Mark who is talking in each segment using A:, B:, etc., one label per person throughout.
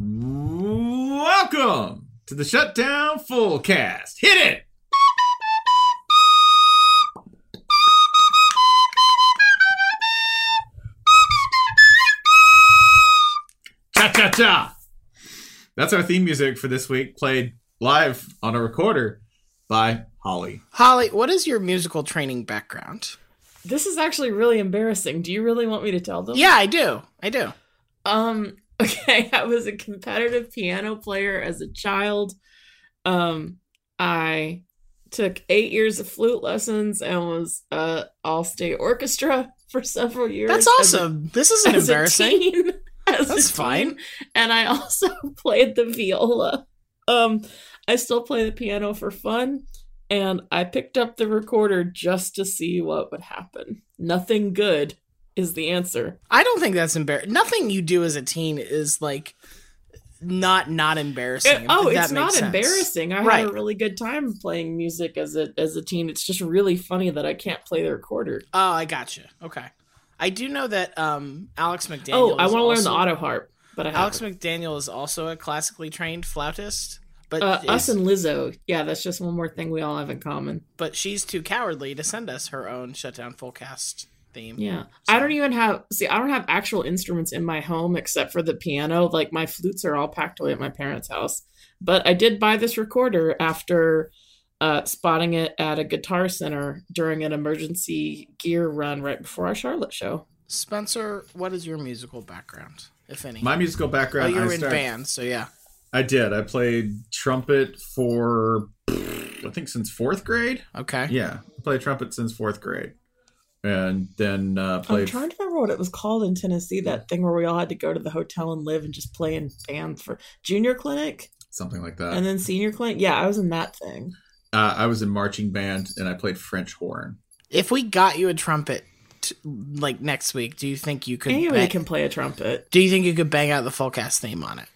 A: Welcome to the Shutdown Fullcast. Hit it! Cha cha cha! That's our theme music for this week, played live on a recorder by Holly.
B: Holly, what is your musical training background?
C: This is actually really embarrassing. Do you really want me to tell them?
B: Yeah, I do. I do.
C: Um, okay, I was a competitive piano player as a child. Um, I took eight years of flute lessons and was uh all state orchestra for several years.
B: That's
C: as a-
B: awesome. this isn't
C: as a
B: embarrassing.
C: teen- as a
B: That's fine.
C: And I also played the viola. Um, I still play the piano for fun, and I picked up the recorder just to see what would happen. Nothing good is the answer.
B: I don't think that's embarrassing. Nothing you do as a teen is like not not embarrassing.
C: It- oh, it's not
B: sense.
C: embarrassing. I
B: Right.
C: had a really good time playing music as a as a teen. It's just really funny that I can't play the recorder.
B: Oh, I gotcha. Okay. I do know that um, Alex McDaniel.
C: oh, I want to learn the auto harp, but I
B: Alex
C: haven't.
B: McDaniel is also a classically trained flautist, but
C: Uh, us and Lizzo, yeah, that's just one more thing we all have in common.
B: but she's too cowardly to send us her own shutdown full cast theme.
C: Yeah. I don't even have see I don't have actual instruments in my home except for the piano. Like my flutes are all packed away at my parents' house. But I did buy this recorder after uh, spotting it at a guitar center during an emergency gear run right before our Charlotte show.
B: Spencer, what is your musical background, if any?
A: My musical
B: oh,
A: background.
B: you
A: I
B: were in
A: started-
B: band, so yeah.
A: I did. I played trumpet for, I think, since fourth grade.
B: Okay.
A: Yeah, I played trumpet since fourth grade, and then uh,
C: I'm trying to remember what it was called in Tennessee, that thing where we all had to go to the hotel and live and just play in band for junior clinic
A: something like that.
C: and then senior clinic. Yeah, I was in that thing.
A: uh, I was in marching band and I played French horn.
B: If we got you a trumpet, t- like next week, do you think you could?
C: Anybody
B: bang-
C: can play a trumpet.
B: Do you think you could bang out the full cast theme on it?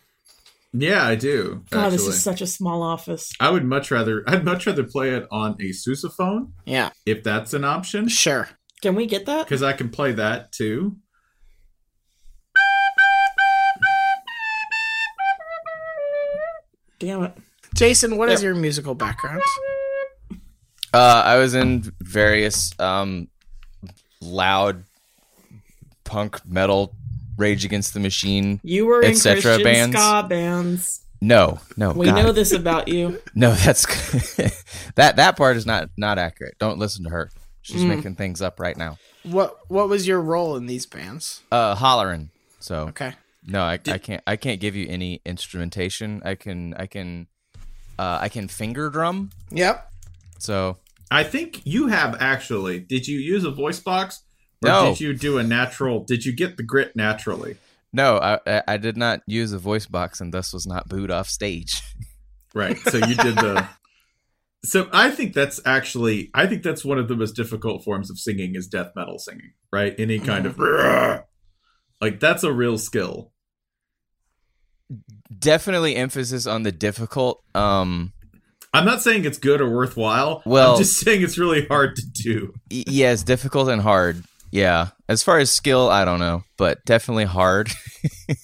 A: Yeah, I do.
C: God, this is such a small office.
A: I would much rather. I'd much rather play it on a sousaphone
B: Yeah,
A: if that's an option,
B: sure.
C: Can we get that?
A: because I can play that too.
C: Damn it.
B: Jason, what is your musical background?
D: Uh, I was in various um, loud punk metal, Rage Against the Machine.
C: You were in
D: Et cetera
C: Christian
D: bands?
C: ska bands.
D: No, no,
C: We
D: God.
C: know this about you.
D: No, that's that that part is not not accurate. Don't listen to her. She's
C: Mm.
D: making things up right now.
B: What What was your role in these bands?
D: Uh, hollering. So
B: Okay.
D: No, I, I can't. I can't give you any instrumentation. I can. I can. Uh, I can finger drum.
B: Yep.
D: So
A: I think you have actually. Did you use a voice box? Or
D: No.
A: did you do a natural? Did you get the grit naturally?
D: no, I, I I did not use a voice box, and thus was not booed off stage.
A: Right. So you did the. So I think that's actually I think that's one of the most difficult forms of singing is death metal singing. Right. Any kind of like that's a real skill.
D: Definitely emphasis on the difficult. Um,
A: I'm not saying it's good or worthwhile.
D: Well-
A: I'm just saying it's really hard to do.
D: yeah, it's difficult and hard. Yeah, as far as skill, I don't know, but definitely hard.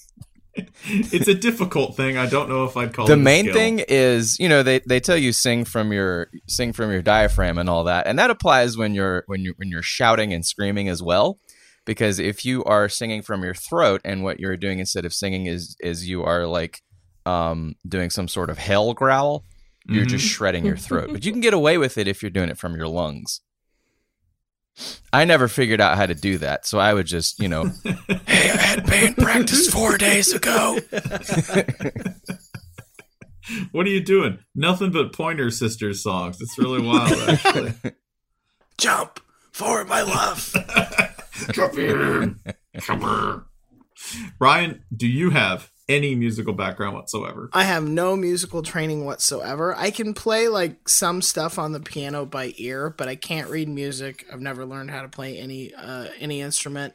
A: It's a difficult thing. I don't know if I'd call it
D: the
A: a
D: main thing is you know they, they tell you sing from your sing from your diaphragm and all that. And that applies when you're when you when you're shouting and screaming as well. Because if you are singing from your throat and what you're doing instead of singing is is you are like um doing some sort of hell growl you're just
A: Mhm.
D: shredding your throat. But you can get away with it if you're doing it from your lungs I never figured out how to do that, so I would just, you know, hey, I had band practice four days ago.
A: What are you doing? Nothing but Pointer Sisters songs. It's really wild, actually.
D: Jump for my love.
A: Come here. Come here. Ryan, do you have any musical background whatsoever?
B: I have no musical training whatsoever. I can play like some stuff on the piano by ear, but I can't read music. I've never learned how to play any uh, any instrument.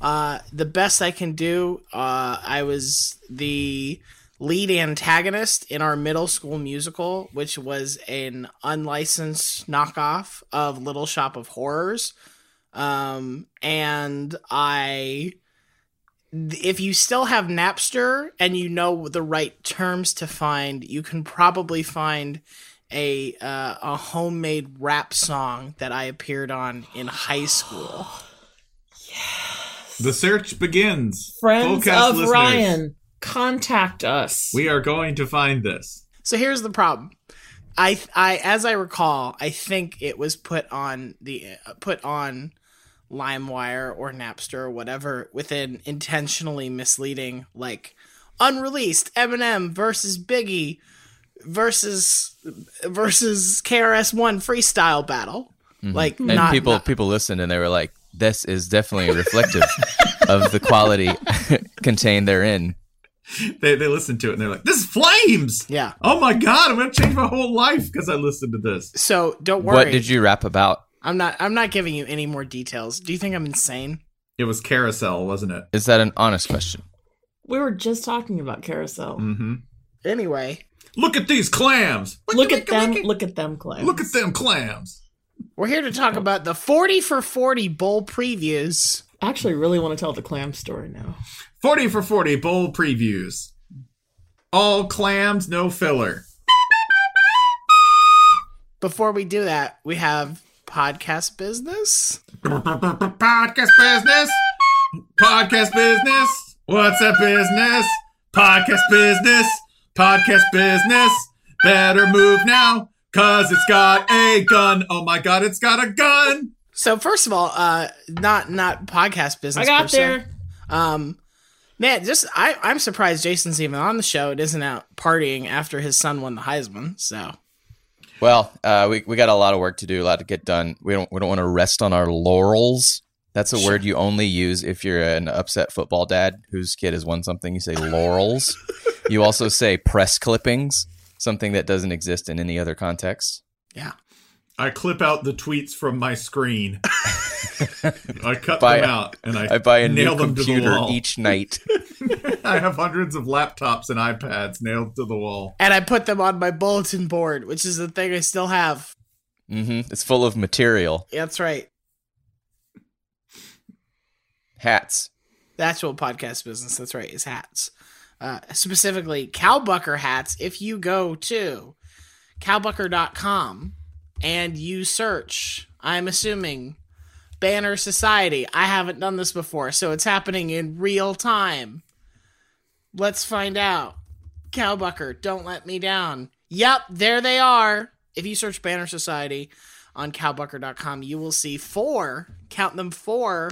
B: Uh, the best I can do, uh, I was the lead antagonist in our middle school musical, which was an unlicensed knockoff of Little Shop of Horrors. Um, and I if you still have Napster and you know the right terms to find, you can probably find a uh, a homemade rap song that I appeared on in high school.
A: The search begins.
C: Friends
A: Full
C: of
A: listeners,
C: Ryan, contact us.
A: We are going to find this.
B: So here's the problem. I I as I recall, I think it was put on the uh, put on LimeWire or Napster or whatever with an intentionally misleading like unreleased Eminem versus Biggie versus versus KRS One freestyle battle. Mm-hmm. Like
D: and
B: not,
D: people
B: not-
D: people listened and they were like, "This is definitely reflective of the quality contained therein."
A: They, they listen to it and they're like, this is flames.
B: Yeah.
A: Oh my God, I'm going to change my whole life because I listened to this.
B: So don't worry.
D: What did you rap about?
B: I'm not. I'm not giving you any more details. Do you think I'm insane?
A: It was Carousel, wasn't it?
D: Is that an honest question?
C: We were just talking about carousel.
A: Mm-hmm.
B: Anyway,
A: Look at these clams.
C: Look at them. Look at them, Clay.
A: Look at them clams.
B: we're here to talk about the 40 for 40 bowl previews.
C: I actually really want to tell the clam story now.
A: 40 for 40 bowl previews. All clams, no filler.
B: Before we do that, we have podcast business.
A: Podcast business. Podcast business. What's that business? Podcast business. Podcast business. Better move now, cause it's got a gun. Oh my god, it's got a gun.
B: So first of all, uh, not not podcast business.
C: I got
B: per se.
C: there.
B: Um, man, just I I'm surprised Jason's even on the show. It isn't out partying after his son won the Heisman. So
D: Well, uh, we we got a lot of work to do, a lot to get done. We don't we don't want to rest on our laurels. That's a word you only use if you're an upset football dad whose kid has won something. You say laurels. you also say press clippings, something that doesn't exist in any other context.
B: yeah,
A: I clip out the tweets from my screen. I cut
D: Buy-
A: them out and I,
D: I buy a new
A: nail them to the
D: computer
A: wall.
D: each night.
A: I have hundreds of laptops and iPads nailed to the wall.
B: and I put them on my bulletin board, which is the thing I still have.
D: Mm-hmm. It's full of material.
B: That's right.
D: Hats.
B: The actual podcast business. That's right. Is hats. Uh, specifically, Cowbucker hats. If you go to cowbucker.com and you search, I'm assuming Banner Society. I haven't done this before, so it's happening in real time. Let's find out. Cowbucker, don't let me down. Yep, there they are. If you search Banner Society on cowbucker.com, you will see four, count them four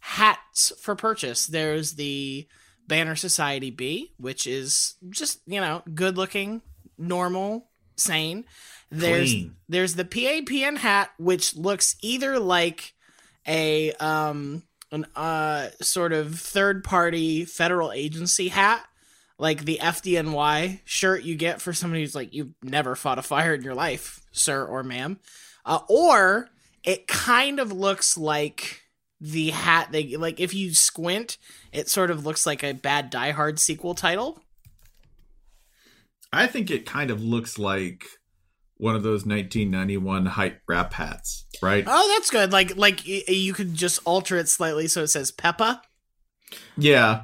B: hats for purchase. There's the Banner Society B, which is just you know good looking, normal, sane. There's
A: Clean.
B: there's the PAPN hat, which looks either like a um an uh sort of third party federal agency hat, like the FDNY shirt you get for somebody who's like you've never fought a fire in your life, sir or ma'am, uh, or it kind of looks like the hat they like if you squint it sort of looks like a bad die hard sequel title.
A: I think it kind of looks like one of those 1991 hype rap hats, right?
B: oh that's good like like you could just alter it slightly so it says peppa
A: Yeah.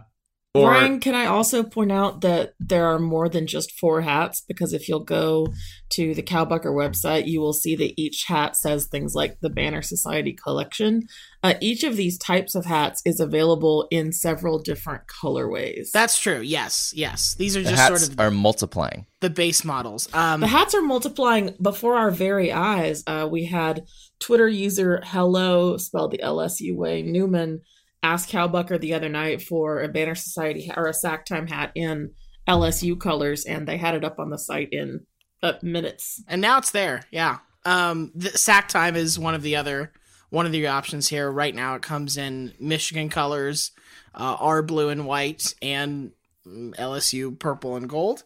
A: Or
C: Ryan, can I also point out that there are more than just four hats? Because if you'll go to the Cowbucker website, you will see that each hat says things like the Banner Society collection. Uh, each of these types of hats is available in several different colorways.
B: that's true yes yes these are
D: The
B: just
D: hats
B: sort of
D: are multiplying.
B: the base models um
C: the hats are multiplying before our very eyes. Uh, we had Twitter user hello spelled the LSU way Newman ask Cowbucker the other night for a Banner Society or a Sack Time hat in LSU colors, and they had it up on the site in uh, minutes.
B: and now it's there yeah. Um the sack time is one of the other one of the options here. Right now it comes in michigan colors uh r blue and white and mm, lsu purple and gold.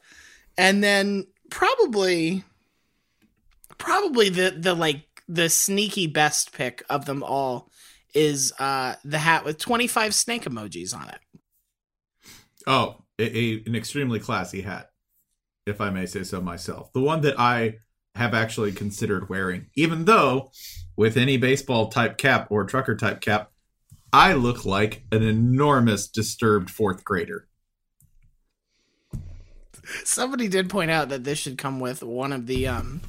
B: And then probably probably the the like the sneaky best pick of them all is uh the hat with 25 snake emojis on it
A: oh, a, a- an extremely classy hat, if I may say so myself. The one that I have actually considered wearing, even though with any baseball type cap or trucker type cap, I look like an enormous disturbed fourth grader.
B: Somebody did point out that this should come with one of the um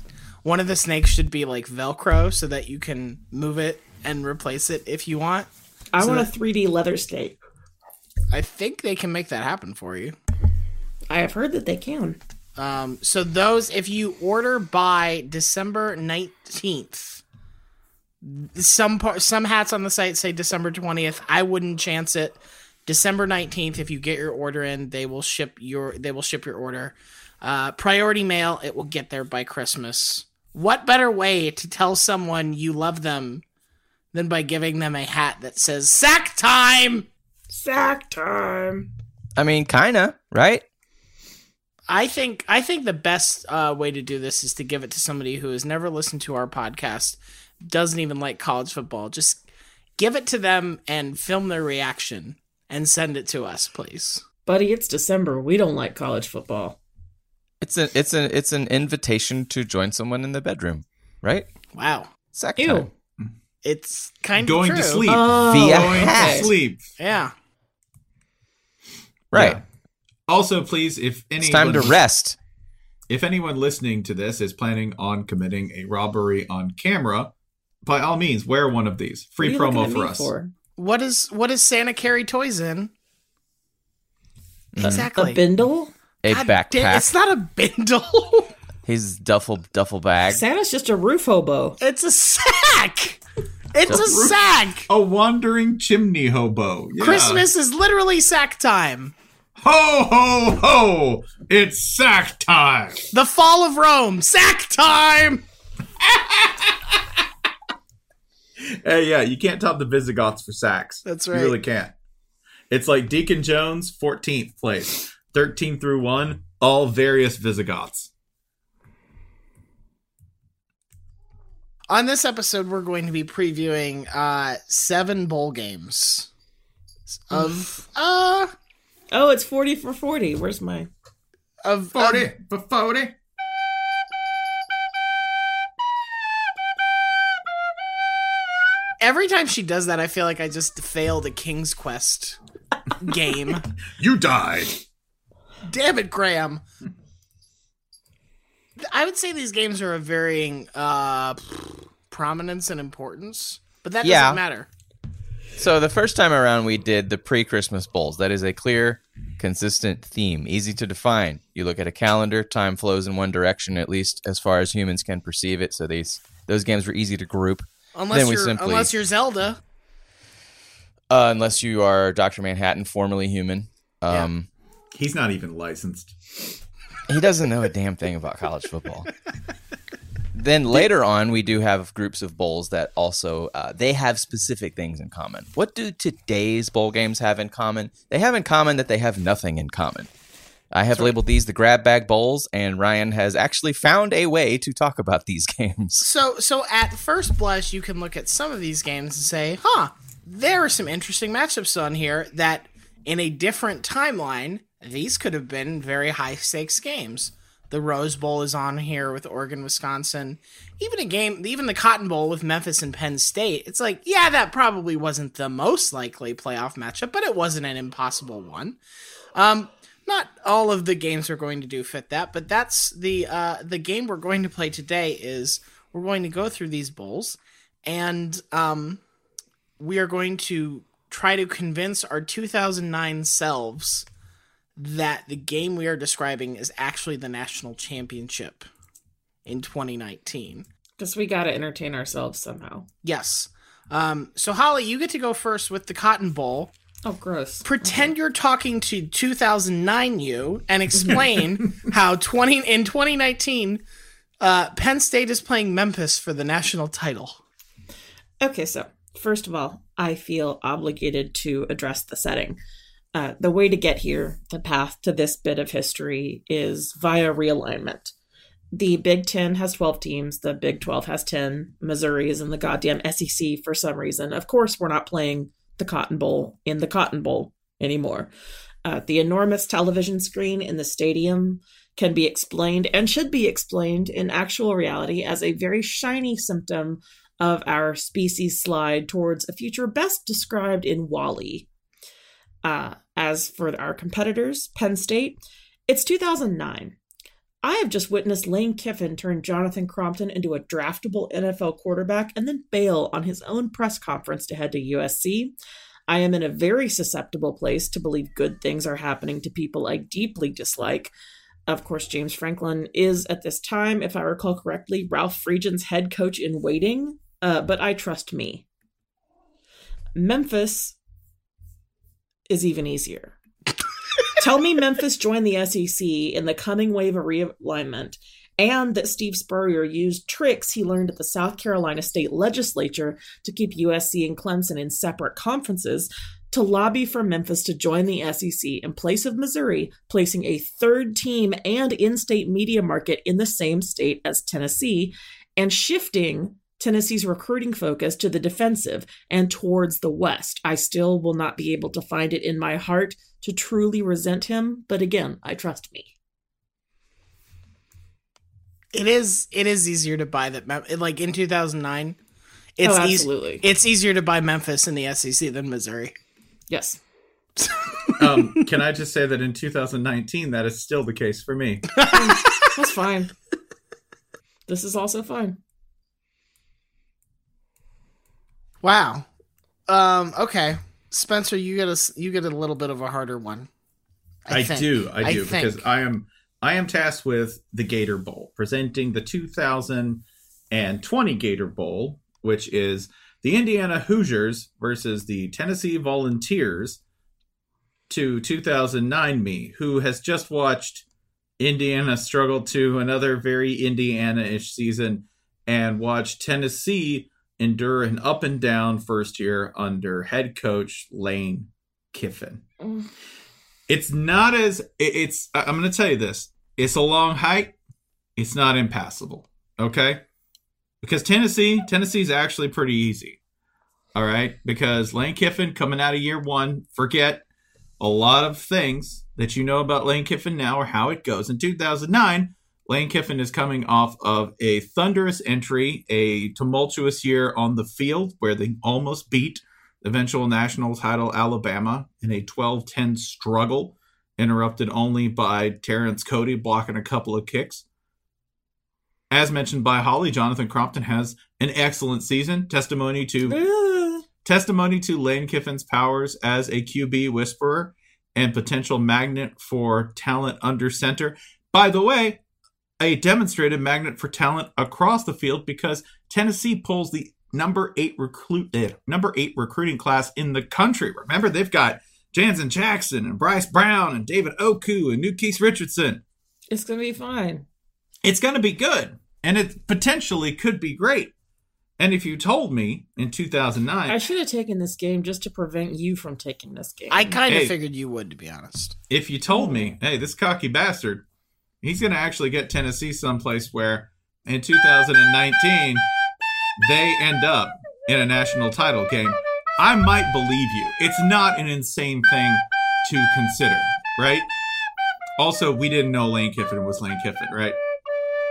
B: one of the snakes should be like velcro so that you can move it and replace it if you want.
C: I
B: So
C: want a 3D leather skate.
B: I think they can make that happen for you.
C: I have heard that they can.
B: Um so those if you order by December 19th some par- some hats on the site say December 20th. I wouldn't chance it. December 19th if you get your order in, they will ship your they will ship your order. Uh, priority mail, it will get there by Christmas. What better way to tell someone you love them than by giving them a hat that says sack time?
C: Sack time.
D: I mean, kinda, right?
B: I think I think the best uh, way to do this is to give it to somebody who has never listened to our podcast, doesn't even like college football. Just give it to them and film their reaction and send it to us, please.
C: Buddy, it's December. We don't like college football.
D: It's a it's a it's an invitation to join someone in the bedroom, right?
B: Wow,
D: Sack
C: Ew.
D: time.
B: It's kind
A: Going
B: of
A: to sleep.
C: Oh,
D: Via
A: Going
D: hat.
A: to sleep.
B: Yeah,
D: Right.
A: Yeah. Also, please, if any
D: It's time to rest.
A: if anyone listening to this is planning on committing a robbery on camera, by all means, wear one of these. Free promo for us.
C: for?
B: what is what does Santa carry toys in?
D: Mm-hmm.
B: Exactly.
C: A bindle?
D: A
B: God
D: backpack.
B: damn, it's not a bindle.
D: His duffel duffel bag.
C: Santa's just a roof hobo.
B: it's a sack. It's a sack.
A: A wandering chimney hobo. Yeah.
B: Christmas is literally sack time.
A: Ho ho ho! It's sack time.
B: The fall of Rome, sack time.
A: Hey, yeah, you can't top the Visigoths for sacks.
B: That's right.
A: You really can't. It's like Deacon Jones, 14th place. 13 through 1, all various Visigoths.
B: On this episode, we're going to be previewing uh seven bowl games of uh
C: Oh, it's 40 for 40. Where's my.
B: of
A: 40
B: of-
A: for 40.
B: every time she does that, I feel like I just failed a King's Quest game.
A: You died.
B: Damn it, Graham. I would say these games are of varying uh prominence and importance, but that
D: Yeah.
B: doesn't matter.
D: So the first time around, we did the pre-Christmas bowls. That is a clear, consistent theme, easy to define. You look at a calendar, time flows in one direction, at least as far as humans can perceive it. So these those games were easy to group.
B: Unless
D: Then we
B: you're
D: simply-
B: unless you're Zelda.
D: Uh, unless you are Dr. Manhattan, formerly human. Um,
A: He's not even licensed.
D: He doesn't know a damn thing about college football. then later on, we do have groups of bowls that also uh, they have specific things in common. What do today's bowl games have in common? They have in common that they have nothing in common. I have labeled these the grab bag bowls, and Ryan has actually found a way to talk about these games.
B: So, so at first blush, you can look at some of these games and say, "Huh, there are some interesting matchups on here that, in a different timeline, these could have been very high stakes games." The Rose Bowl is on here with Oregon, Wisconsin. Even a game, even the Cotton Bowl with Memphis and Penn State. It's like, yeah, that probably wasn't the most likely playoff matchup, but it wasn't an impossible one. Um, not all of the games we're going to do fit that, but that's the uh, the game we're going to play today. Is we're going to go through these bowls, and um, we are going to try to convince our 2009 selves that the game we are describing is actually the national championship in 2019.
C: Because we got to entertain ourselves somehow.
B: Yes. Um, so Holly, you get to go first with the Cotton Bowl.
C: Oh, gross.
B: Pretend you're talking to 2009 you and explain how 20 in 2019 uh, Penn State is playing Memphis for the national title.
C: Okay, so first of all, I feel obligated to address the setting. Uh, the way to get here, the path to this bit of history, is via realignment. The Big Ten has 12 teams, the Big 12 has 10. Missouri is in the goddamn SEC for some reason. Of course, we're not playing the Cotton Bowl in the Cotton Bowl anymore. Uh, the enormous television screen in the stadium can be explained and should be explained in actual reality as a very shiny symptom of our species slide towards a future best described in WALL-E. Uh, as for our competitors, Penn State, it's 2009. I have just witnessed Lane Kiffin turn Jonathan Crompton into a draftable NFL quarterback and then bail on his own press conference to head to USC. I am in a very susceptible place to believe good things are happening to people I deeply dislike. Of course, James Franklin is at this time, if I recall correctly, Ralph Friedgen's head coach in waiting, uh, but I trust me. Memphis is even easier. Tell me Memphis joined the SEC in the coming wave of realignment, and that Steve Spurrier used tricks he learned at the South Carolina state legislature to keep USC and Clemson in separate conferences to lobby for Memphis to join the SEC in place of Missouri, placing a third team and in state media market in the same state as Tennessee, and shifting Tennessee's recruiting focus to the defensive and towards the West. I still will not be able to find it in my heart to truly resent him, but again, I trust me.
B: It is it is easier to buy that like in 2009. It's
C: Oh,
B: eas-
C: absolutely.
B: it's easier to buy Memphis in the SEC than Missouri.
C: Yes.
A: Um, can I just say that in 2019, that is still the case for me.
C: That's fine. This is also fine.
B: Wow. Um okay. Spencer, you get a you get a little bit of a harder one.
A: I,
B: think.
A: do, I do, because I am I am tasked with the Gator Bowl, presenting the 2020 Gator Bowl, which is the Indiana Hoosiers versus the Tennessee Volunteers to 2009 me, who has just watched Indiana struggle to another very Indiana-ish season and watched Tennessee endure an up and down first year under head coach Lane Kiffin. Mm. It's not as it- it's i'm going to tell you this. It's a long hike. It's not impassable okay? Because tennessee tennessee's actually pretty easy all right? Because lane kiffin coming out of year one forget a lot of things that you know about lane kiffin now or how it goes. In 2009 lane kiffin is coming off of a thunderous entry a tumultuous year on the field where they almost beat eventual national title Alabama in a 12-10 struggle, interrupted only by Terrence Cody blocking a couple of kicks. As mentioned by Holly, Jonathan Crompton has an excellent season. Testimony to testimony to Lane Kiffin's powers as a QB whisperer and potential magnet for talent under center. By the way, a demonstrated magnet for talent across the field because Tennessee pulls the number eight recruit eh, number eight recruiting class in the country. Remember, they've got Janzen Jackson and Bryce Brown and David Oku and Nu'Keese Richardson.
C: It's gonna be fine.
A: It's going to be good, and it potentially could be great. And if you told me in 2009,
C: I should have taken this game just to prevent you from taking this game.
B: I kind of
A: Hey.
B: figured you would, to be honest.
A: if you told me, hey, this cocky bastard, he's going to actually get Tennessee someplace where in 2019 they end up in a national title game, I might believe you. It's not an insane thing to consider, right? Also, we didn't know Lane Kiffin was Lane Kiffin, right?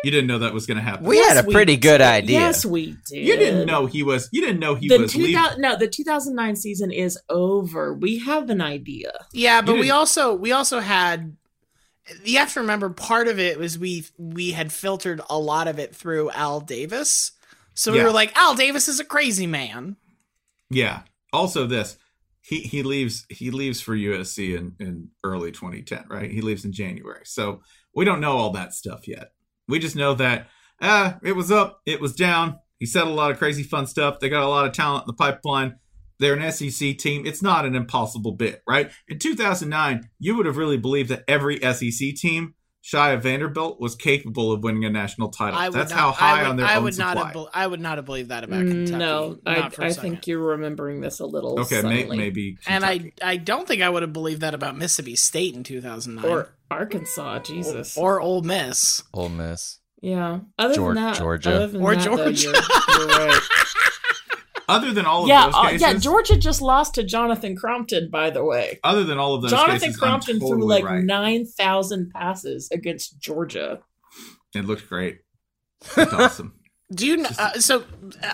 A: You didn't know that was going to happen.
D: We had a pretty good
C: did.
D: idea.
C: Yes, we did.
A: you didn't know he was. You didn't know he
C: the
A: was leaving.
C: 2000, no, the 2009 season is over. We have an idea.
B: Yeah, but we also we also had. You have to remember, part of it was we we had filtered a lot of it through Al Davis, so we
A: Yeah.
B: were like, Al Davis is a crazy man.
A: Yeah. Also, this he he leaves he leaves for USC in in early 2010, right? He leaves in January, so we don't know all that stuff yet. We just know that ah, it was up, it was down. He said a lot of crazy fun stuff. They got a lot of talent in the pipeline. They're an SEC team. It's not an impossible bit, right? In 2009, you would have really believed that every SEC team shy of Vanderbilt was capable of winning a national title.
B: I
A: That's
B: not,
A: how high
B: I would,
A: on their
B: I
A: own
B: would
A: supply.
B: not have. I would not have believed that about Kentucky.
C: Mm, no, I,
B: not for a
C: I
B: second.
C: think you're remembering this a little.
A: okay, may,
C: subtly.
A: maybe.
B: and I I don't think I would have believed that about Mississippi State in 2009
C: or Arkansas. Jesus.
B: or Ole Miss.
D: Ole Miss.
C: yeah. Other
D: Geor-
C: than that,
D: Georgia.
C: Other than
B: Or
C: that, though,
B: Georgia.
C: you're, you're right.
A: Other than all of
C: yeah,
A: those
C: uh,
A: cases,
C: yeah. Georgia just lost to Jonathan Crompton. By the way,
A: Other than all of those
C: Jonathan
A: cases,
C: Crompton
A: I'm
C: threw like
A: right.
C: nine thousand passes against Georgia.
A: It looked great. It's awesome.
B: Do you? kn- Uh, so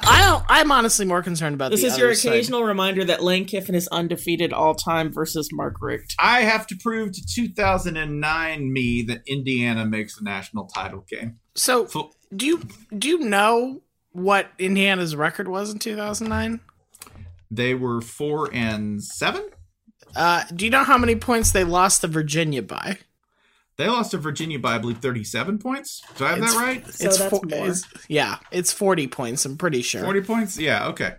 B: I don't, I'm honestly more concerned about
C: This
B: the
C: is your
B: other side.
C: occasional reminder that Lane Kiffin is undefeated all time versus Mark Richt.
A: I have to prove to 2009 me that Indiana makes the national title game.
B: So
A: So
B: do you do you know what Indiana's record was in 2009?
A: they were four and seven.
B: Uh, do you know how many points they lost to Virginia by?
A: They lost to Virginia by I believe 37 points. Do I have
B: It's-
A: that right?
C: So
B: it's
C: that's
B: four-
C: more.
B: it's- yeah, it's 40 points. I'm pretty sure.
A: 40 points. Yeah. Okay.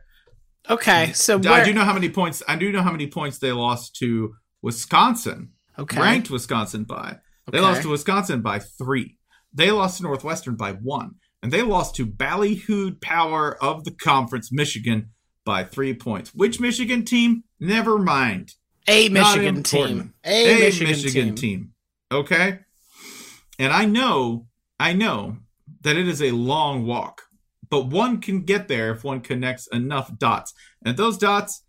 B: Okay, so
A: I
B: where,
A: do know how many points. I do know how many points they lost to Wisconsin.
B: Okay.
A: Ranked Wisconsin by. They
B: Okay.
A: lost to Wisconsin by three. They lost to Northwestern by one. And they lost to Ballyhooed Power of the conference, Michigan, by three points. Which Michigan team? Never mind.
B: a Michigan team. A,
A: A
B: Michigan,
A: Michigan,
B: team.
A: team. Okay? And I know, I know that it is a long walk, but one can get there if one connects enough dots. And those dots,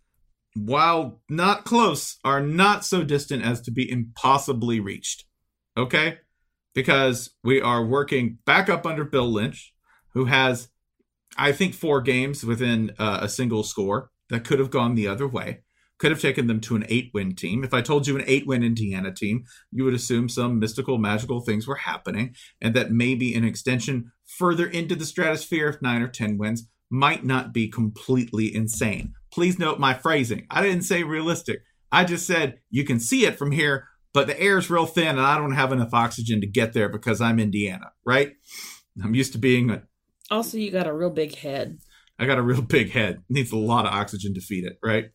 A: while not close, are not so distant as to be impossibly reached. Okay? Because we are working back up under Bill Lynch, who has, I think, four games within uh, a single score that could have gone the other way could have taken them to an eight win team. If I told you an eight win Indiana team, you would assume some mystical, magical things were happening, and that maybe an extension further into the stratosphere of nine or 10 wins might not be completely insane. Please note my phrasing. I didn't say realistic. I just said you can see it from here, but the air is real thin and I don't have enough oxygen to get there because I'm Indiana, right? I'm used to being a
C: Also, you got a real big head.
A: I got a real big head. Needs a lot of oxygen to feed it, right?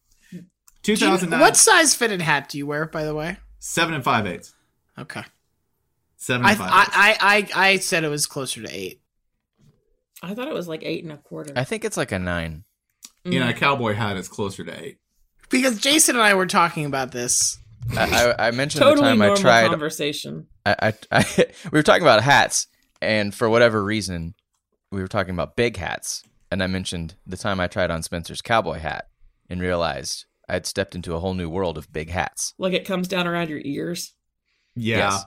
B: Do you- what size fitted hat do you wear, by the way?
A: Seven and five eighths.
B: Okay.
A: Seven
B: I,
A: five. eighths.
B: I, I, I, I said it was closer to eight.
C: I thought it was like eight and a quarter.
D: I think it's like a nine.
A: you
B: Mm.
A: know, a cowboy hat is closer to eight.
B: Because Jason and I were talking about this.
D: I, I, I mentioned
C: totally
D: the time I
C: normal
D: tried.
C: conversation.
D: I, I, I we were talking about hats, and for whatever reason, we were talking about big hats, and I mentioned the time I tried on Spencer's cowboy hat and realized I had stepped into a whole new world of big hats.
C: Like it comes down around your ears.
A: Yeah.
D: Yes.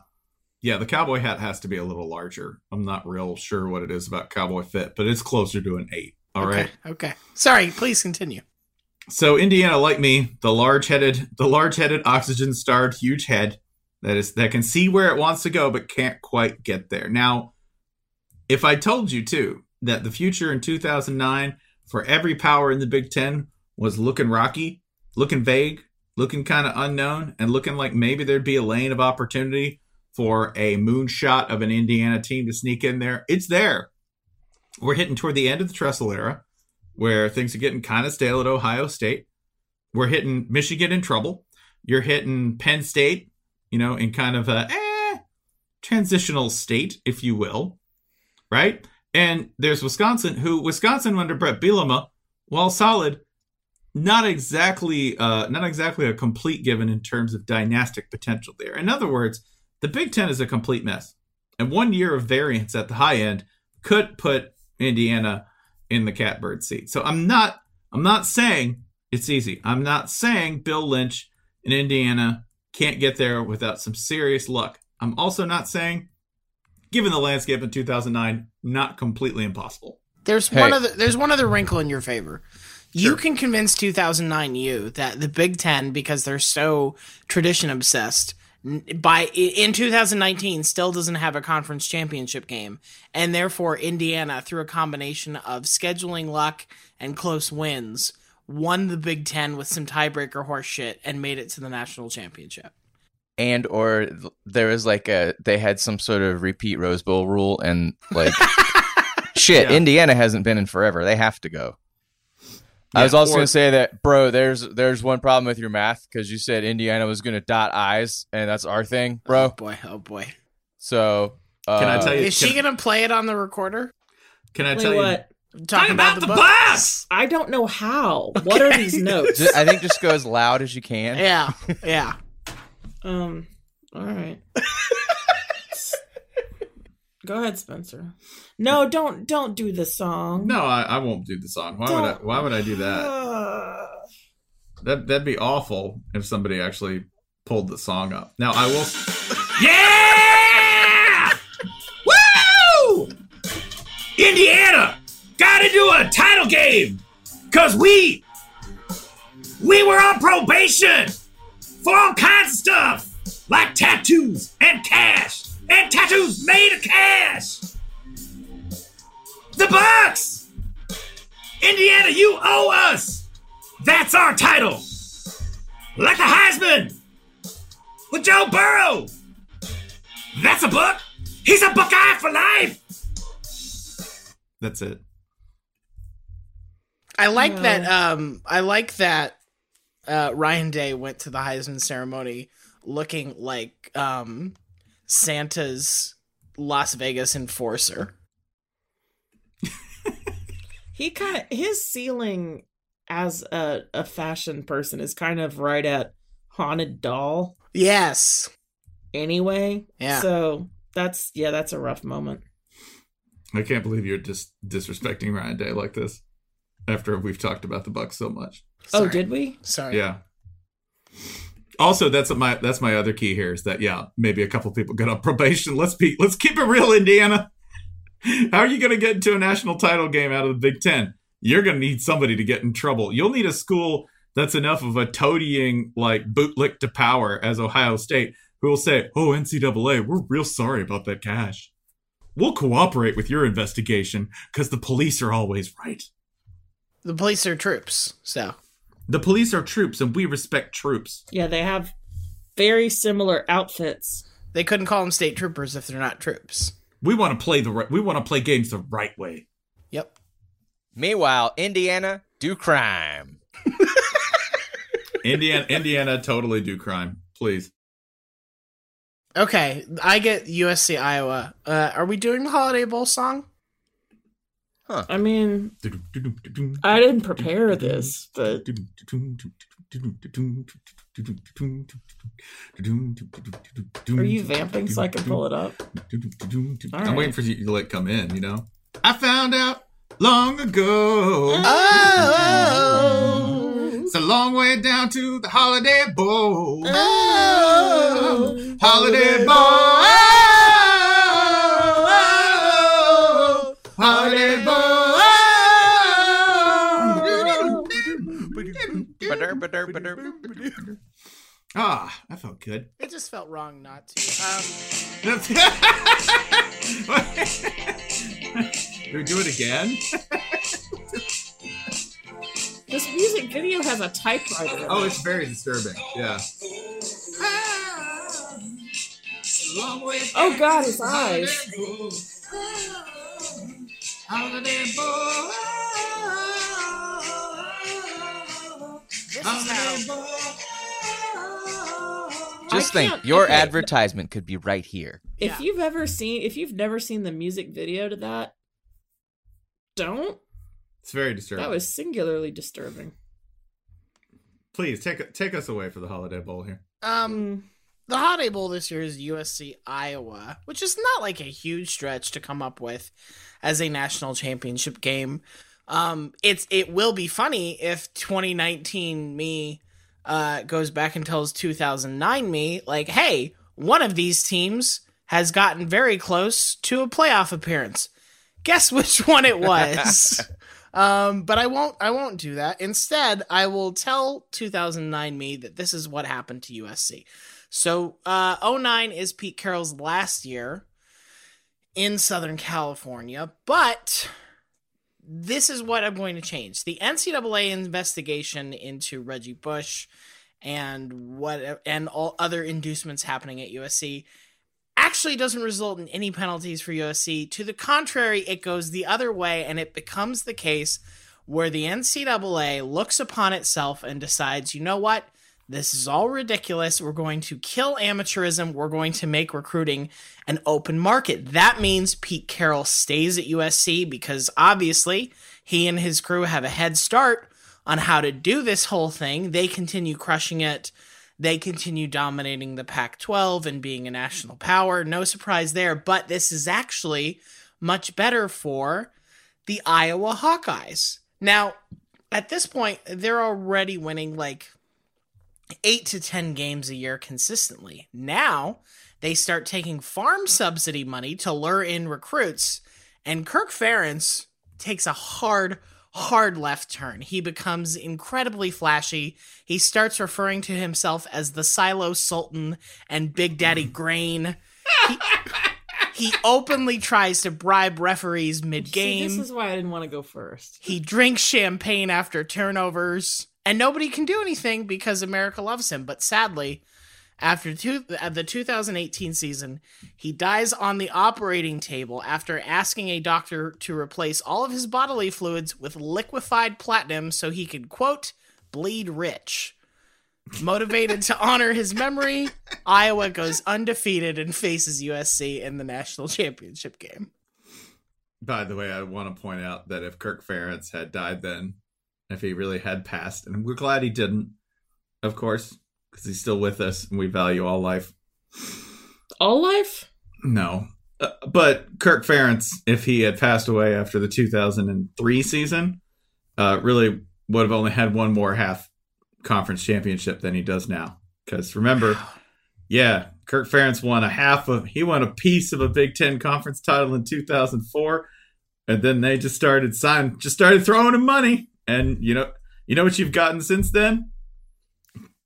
A: Yeah, the cowboy hat has to be a little larger. I'm not real sure what it is about cowboy fit, but it's closer to an eight. All
B: okay.
A: right.
B: Okay. Sorry. Please continue.
A: So Indiana, like me, the large-headed, the large-headed, oxygen-starved, huge head that is that can see where it wants to go but can't quite get there. Now, if I told you too that the future in 2009 for every power in the Big Ten was looking rocky, looking vague, looking kind of unknown, and looking like maybe there'd be a lane of opportunity for a moonshot of an Indiana team to sneak in there, it's there. We're hitting toward the end of the Tressel era where things are getting kind of stale at Ohio State. We're hitting Michigan in trouble. you're hitting Penn State, you know, in kind of a eh, transitional state, if you will, right? And there's Wisconsin, who Wisconsin under Bret Bielema, while solid, not exactly uh, not exactly a complete given in terms of dynastic potential there. In other words, the Big Ten is a complete mess, and one year of variance at the high end could put Indiana in the catbird seat. So I'm not I'm not saying it's easy. I'm not saying Bill Lynch in Indiana can't get there without some serious luck. I'm also not saying, given the landscape in 2009, not completely impossible.
B: There's
D: Hey.
B: one other there's one other wrinkle in your favor. You can convince 2009 you that the Big 10 because they're so tradition obsessed n- by in 2019 still doesn't have a conference championship game and therefore Indiana through a combination of scheduling luck and close wins won the Big 10 with some tiebreaker horse shit and made it to the national championship.
D: and or th- there was like a they had some sort of repeat Rose Bowl rule and like shit,
A: Yeah.
D: Indiana hasn't been in forever. They have to go. I was also
A: or-
D: going to say that, bro. There's there's one problem with your math because you said Indiana was going to dot I's, and that's our thing,
B: Oh
D: bro.
B: boy, oh boy.
D: So uh,
A: Can I tell you?
B: Is she
A: can,
B: going to play it on the recorder?
A: can I
C: Wait,
A: tell
C: what?
B: Talking about, the, book.
A: box.
C: I don't know how. What are these notes?
D: I think just go as loud as you can.
B: Yeah, yeah.
C: Um. All right. Go ahead, Spencer. No, don't don't do the song.
A: No, I, I won't do the song. Why would I?
C: Don't-
A: Why would I do that?
C: Uh,
A: That that'd be awful if somebody actually pulled the song up. Now I will. yeah! Woo! Indiana got to do a title game because we we were on probation for all kinds of stuff like tattoos and cash and tattoos made of cash. The Bucks, Indiana, you owe us. That's our title. Like the Heisman with Joe Burrow. That's a book. He's a Buckeye for life. That's it.
B: I like that. Um, I like that. Uh, Ryan Day went to the Heisman ceremony looking like um, Santa's Las Vegas enforcer.
C: he kind of his ceiling as a a fashion person is kind of right at haunted doll.
B: Yes.
C: Anyway,
B: Yeah.
C: So that's yeah, that's a rough moment.
A: I can't believe you're just disrespecting Ryan Day like this after we've talked about the Bucks so much.
C: Oh, did we?
B: Sorry.
A: Yeah. Also, that's my that's my other key here is that yeah, maybe a couple people got on probation. Let's be let's keep it real, Indiana. How are you going to get into a national title game out of the Big Ten? You're going to need somebody to get in trouble. You'll need a school that's enough of a toadying like bootlick to power as Ohio State, who will say, "Oh, NCAA, we're real sorry about that cash. We'll cooperate with your investigation because the police are always right.
B: The police are troops, so
A: The police are troops, and we respect troops."
C: Yeah, they have very similar outfits.
B: they couldn't call them state troopers if they're not troops.
A: We want to play the right. We want to play games the right way.
B: Yep.
D: Meanwhile, Indiana do crime.
A: Indiana, Indiana, totally do crime. Please.
B: Okay, I get USC Iowa. Uh, are we doing the Holiday Bowl song?
C: I mean, I didn't prepare this, but are you vamping so I can pull it up?
A: I'm
C: right.
A: waiting for you to like come in. You know. I found out long ago.
B: Oh, oh.
A: It's a long way down to the Holiday Bowl. Oh. Holiday Bowl. Ah, that felt good.
B: it just felt wrong not to. Um,
A: Do we do it again?
C: This music video has a typewriter.
A: Oh, it's very disturbing. Yeah.
C: Oh God, his eyes.
B: This is how
D: Just
C: I
D: think, your
C: okay,
D: advertisement could be right here.
C: If
B: Yeah.
C: you've ever seen, if you've never seen the music video to that, don't.
A: It's very disturbing.
C: That was singularly disturbing.
A: Please take take us away for the Holiday Bowl here.
B: Um, the Holiday Bowl this year is USC Iowa, which is not like a huge stretch to come up with as a national championship game. Um, it's it will be funny if 2019 me uh goes back and tells 2009 me like, hey, one of these teams has gotten very close to a playoff appearance. Guess which one it was. Um, but I won't. I won't do that. Instead, I will tell 2009 me that this is what happened to USC. So, uh, 09 is Pete Carroll's last year in Southern California, but this is what I'm going to change. The NCAA investigation into Reggie Bush and what and all other inducements happening at USC actually doesn't result in any penalties for USC. To the contrary, it goes the other way and it becomes the case where the NCAA looks upon itself and decides, you know what? This is all ridiculous. We're going to kill amateurism. We're going to make recruiting an open market. That means Pete Carroll stays at USC because obviously he and his crew have a head start on how to do this whole thing. They continue crushing it. They continue dominating the Pac 12 and being a national power. No surprise there, but this is actually much better for the Iowa Hawkeyes. Now, at this point, they're already winning like eight to 10 games a year consistently. Now, they start taking farm subsidy money to lure in recruits, and Kirk Ferentz takes a hard, hard left turn. He becomes incredibly flashy. He starts referring to himself as the Silo Sultan and Big Daddy Grain. He, he openly tries to bribe referees mid game.
C: this is why I didn't want to go first.
B: He drinks champagne after turnovers, and nobody can do anything because America loves him. But sadly, after two, uh, the 2018 season, he dies on the operating table after asking a doctor to replace all of his bodily fluids with liquefied platinum so he could, quote, bleed rich. Motivated to honor his memory, Iowa goes undefeated and faces USC in the national championship game.
A: By the way, I want to point out that if Kirk Ferentz had died then, if he really had passed, and we're glad he didn't, of course, because he's still with us and we value all life.
C: All life?
A: No. Uh, but Kirk Ferentz, if he had passed away after the 2003 season, uh, really would have only had one more half conference championship than he does now. Because remember, yeah, Kirk Ferentz won a half of, he won a piece of a Big Ten conference title in 2004. And then they just started signing, just started throwing him money. And you know, you know what you've gotten since then?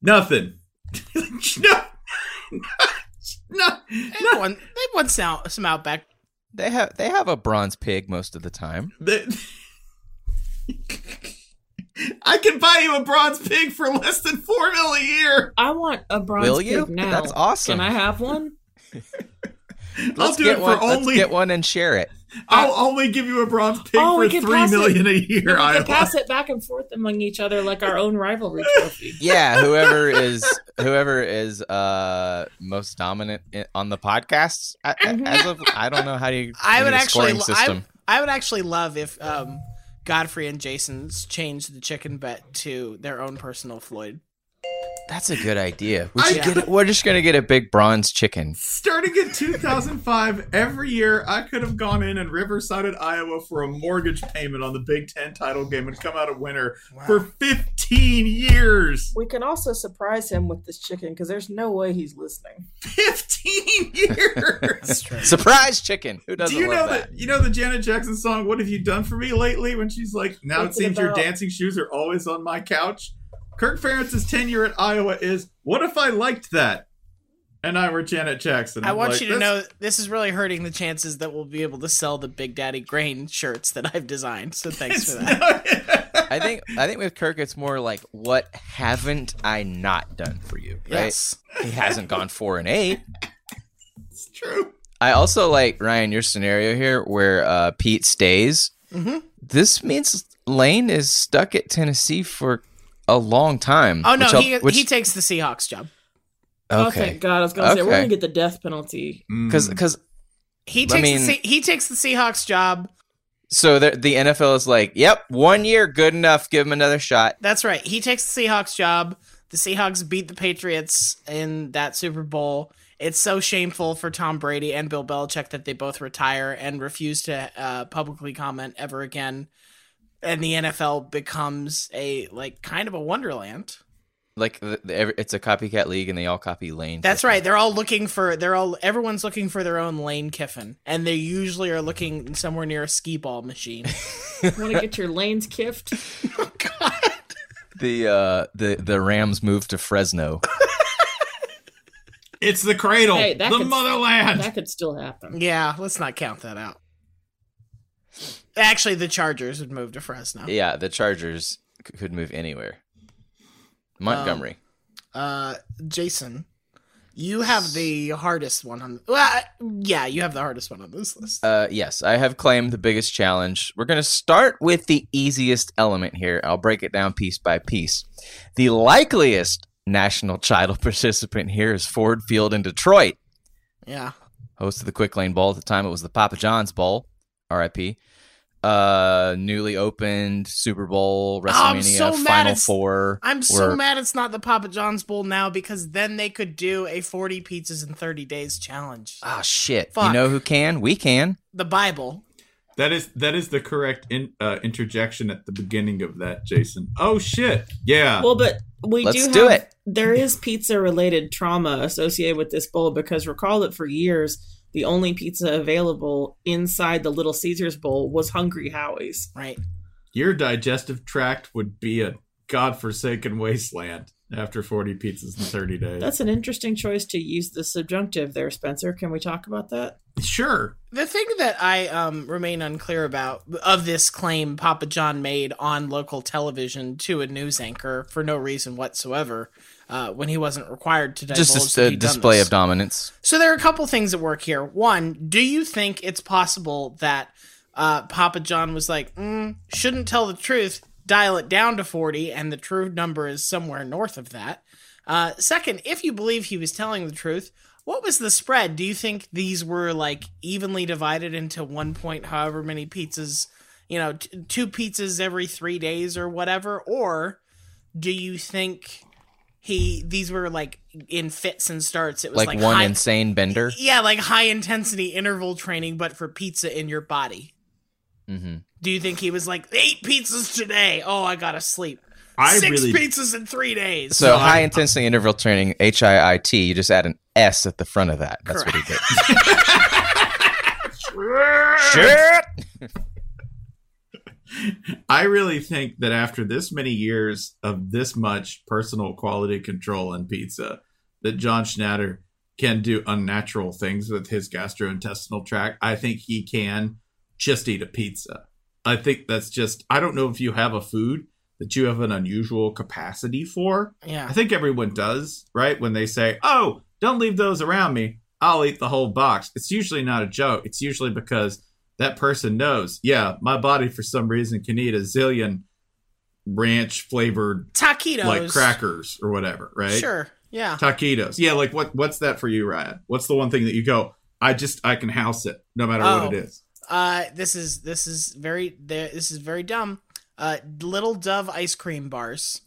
A: Nothing. no. no.
B: They won, they won some, some Outback
D: They have they have a bronze pig most of the time.
A: The- I can buy you a bronze pig for less than four mil a year.
C: I want a bronze
D: Will you?
C: pig now.
D: That's awesome.
C: Can I have one?
A: I'll
D: Let's
A: do
D: get
A: it for
D: one.
A: only.
D: Let's get one and share it.
A: I'll only give you a bronze pig
C: Oh, we
A: for
C: can
A: three
C: pass it.
A: million a
C: We
A: year.
C: can
A: Iowa.
C: pass it back and forth among each other like our own rivalry trophy.
D: Yeah, whoever is whoever is uh most dominant i- on the podcast a- a- as of I don't know how do you
B: I would actually,
D: scoring
B: I,
D: system.
B: I would actually love if um, Godfrey and Jason's changed the chicken bet to their own personal Floyd.
D: That's a good idea. We
A: I,
D: get, we're just gonna get a big bronze chicken.
A: Starting in 2005, every year I could have gone in and Riversided Iowa for a mortgage payment on the Big Ten title game and come out a winner for 15 years.
C: We can also surprise him with this chicken because there's no way he's listening.
A: 15 years.
B: That's true.
D: Surprise chicken. Who doesn't
A: Do you know that?
D: that?
A: You know the Janet Jackson song "What Have You Done for Me Lately?" When she's like, "Now
C: What's
A: it
C: it
A: seems your dancing shoes are always on my couch." Kirk Ferentz's tenure at Iowa is, "What if I liked that?" And I were Janet Jackson.
B: I
A: I'm
B: want
A: like,
B: you to
A: "That's-
B: know this is really hurting the chances that we'll be able to sell the Big Daddy Grain shirts that I've designed. So thanks for that.
D: I think I think with Kirk it's more like what haven't I not done for you? Right?
B: Yes.
D: He hasn't gone four and eight.
A: it's true.
D: I also like Ryan your scenario here where uh, Pete stays.
B: Mm-hmm.
D: This means Lane is stuck at Tennessee for a long time.
B: Oh no,
D: which
B: he
D: which-
B: he takes the Seahawks job.
C: Oh,
D: Okay.
C: thank God! I was gonna say we're gonna get the death penalty.
D: Because because
B: He
D: I
B: takes
D: mean-
B: the Se- he takes the Seahawks job.
D: so the the NFL is like, yep, one year, good enough. Give him another shot.
B: That's right. He takes the Seahawks job. The Seahawks beat the Patriots in that Super Bowl. It's so shameful for Tom Brady and Bill Belichick that they both retire and refuse to uh, publicly comment ever again. And the NFL becomes a like kind of a wonderland.
D: Like the, the, it's a copycat league, and they all copy Lane.
B: That's right. They're all looking for. They're all. Everyone's looking for their own Lane Kiffin, and they usually are looking somewhere near a skee ball machine.
C: Want to get your lanes kiffed?
D: the uh the the Rams moved to Fresno.
A: It's the cradle,
C: Hey,
A: the
C: could-
A: motherland.
C: That could still happen.
B: yeah, let's not count that out. Actually, the Chargers would move to Fresno.
D: yeah, the Chargers c- could move anywhere. Montgomery.
B: Uh, Jason, you have the hardest one on. Well, yeah, you have the hardest one on this list.
D: Uh, yes, I have claimed the biggest challenge. We're going to start with the easiest element here. I'll break it down piece by piece. The likeliest national title participant here is Ford Field in Detroit,
B: Yeah,
D: host of the Quick Lane Bowl. At the time, it was the Papa John's Bowl, RIP. Uh, newly opened Super Bowl,
B: Oh,
D: WrestleMania,
B: so
D: Final Four.
B: I'm so
D: were-
B: mad it's not the Papa John's Bowl now because then they could do a 40 pizzas in 30 days challenge.
D: Ah, shit.
B: Fuck.
D: You know who can? We can.
B: The Bible.
A: That is that is the correct in, uh, interjection at the beginning of that, Jason. Oh shit! Yeah.
C: Well, but we
D: Let's
C: do,
D: do
C: have,
D: it.
C: There is pizza related trauma associated with this bowl because recall that for years the only pizza available inside the Little Caesars bowl was Hungry Howie's.
B: Right.
A: Your digestive tract would be a godforsaken wasteland after 40 pizzas in 30 days.
C: That's an interesting choice to use the subjunctive there, Spencer. Can we talk about that?
A: sure.
B: The thing that I um, remain unclear about of this claim Papa John made on local television to a news anchor for no reason whatsoever uh, when he wasn't required to divulge
D: Just a, display of dominance.
B: So there are a couple things at work here. One, do you think it's possible that uh, Papa John was like, mm, shouldn't tell the truth, dial it down to 40, and the true number is somewhere north of that? Uh, second, if you believe he was telling the truth, what was the spread? Do you think these were like evenly divided into one point, however many pizzas, you know, t- two pizzas every three days or whatever? Or do you think he these were like in fits and starts? It was
D: Like,
B: like,
D: one
B: high,
D: insane bender.
B: yeah, like high intensity interval training, but for pizza in your body.
D: Mm-hmm.
B: Do you think he was like eight pizzas today? Oh, I gotta sleep.
A: I
B: Six
A: really
B: pizzas in three days.
D: So
A: No,
D: high
A: I-
D: intensity interval training, H I I T. You just add an S at the front of that. That's what he did. Shit.
A: I really think that after this many years of this much personal quality control in pizza, that John Schnatter can do unnatural things with his gastrointestinal tract. I think he can just eat a pizza. I think that's just, I don't know if you have a food that you have an unusual capacity for.
B: yeah.
A: I think everyone does, right? When they say, oh, don't leave those around me, I'll eat the whole box. It's usually not a joke. It's usually because that person knows, yeah, my body for some reason can eat a zillion ranch flavored
B: Taquitos.
A: like crackers or whatever, right?
B: Sure. Yeah.
A: Taquitos. Yeah, like what what's that for you, Ryan? What's the one thing that you go, I just I can house it no matter
B: Oh.
A: what it is.
B: Uh, this is this is very this is very dumb. Uh, little Dove ice cream bars.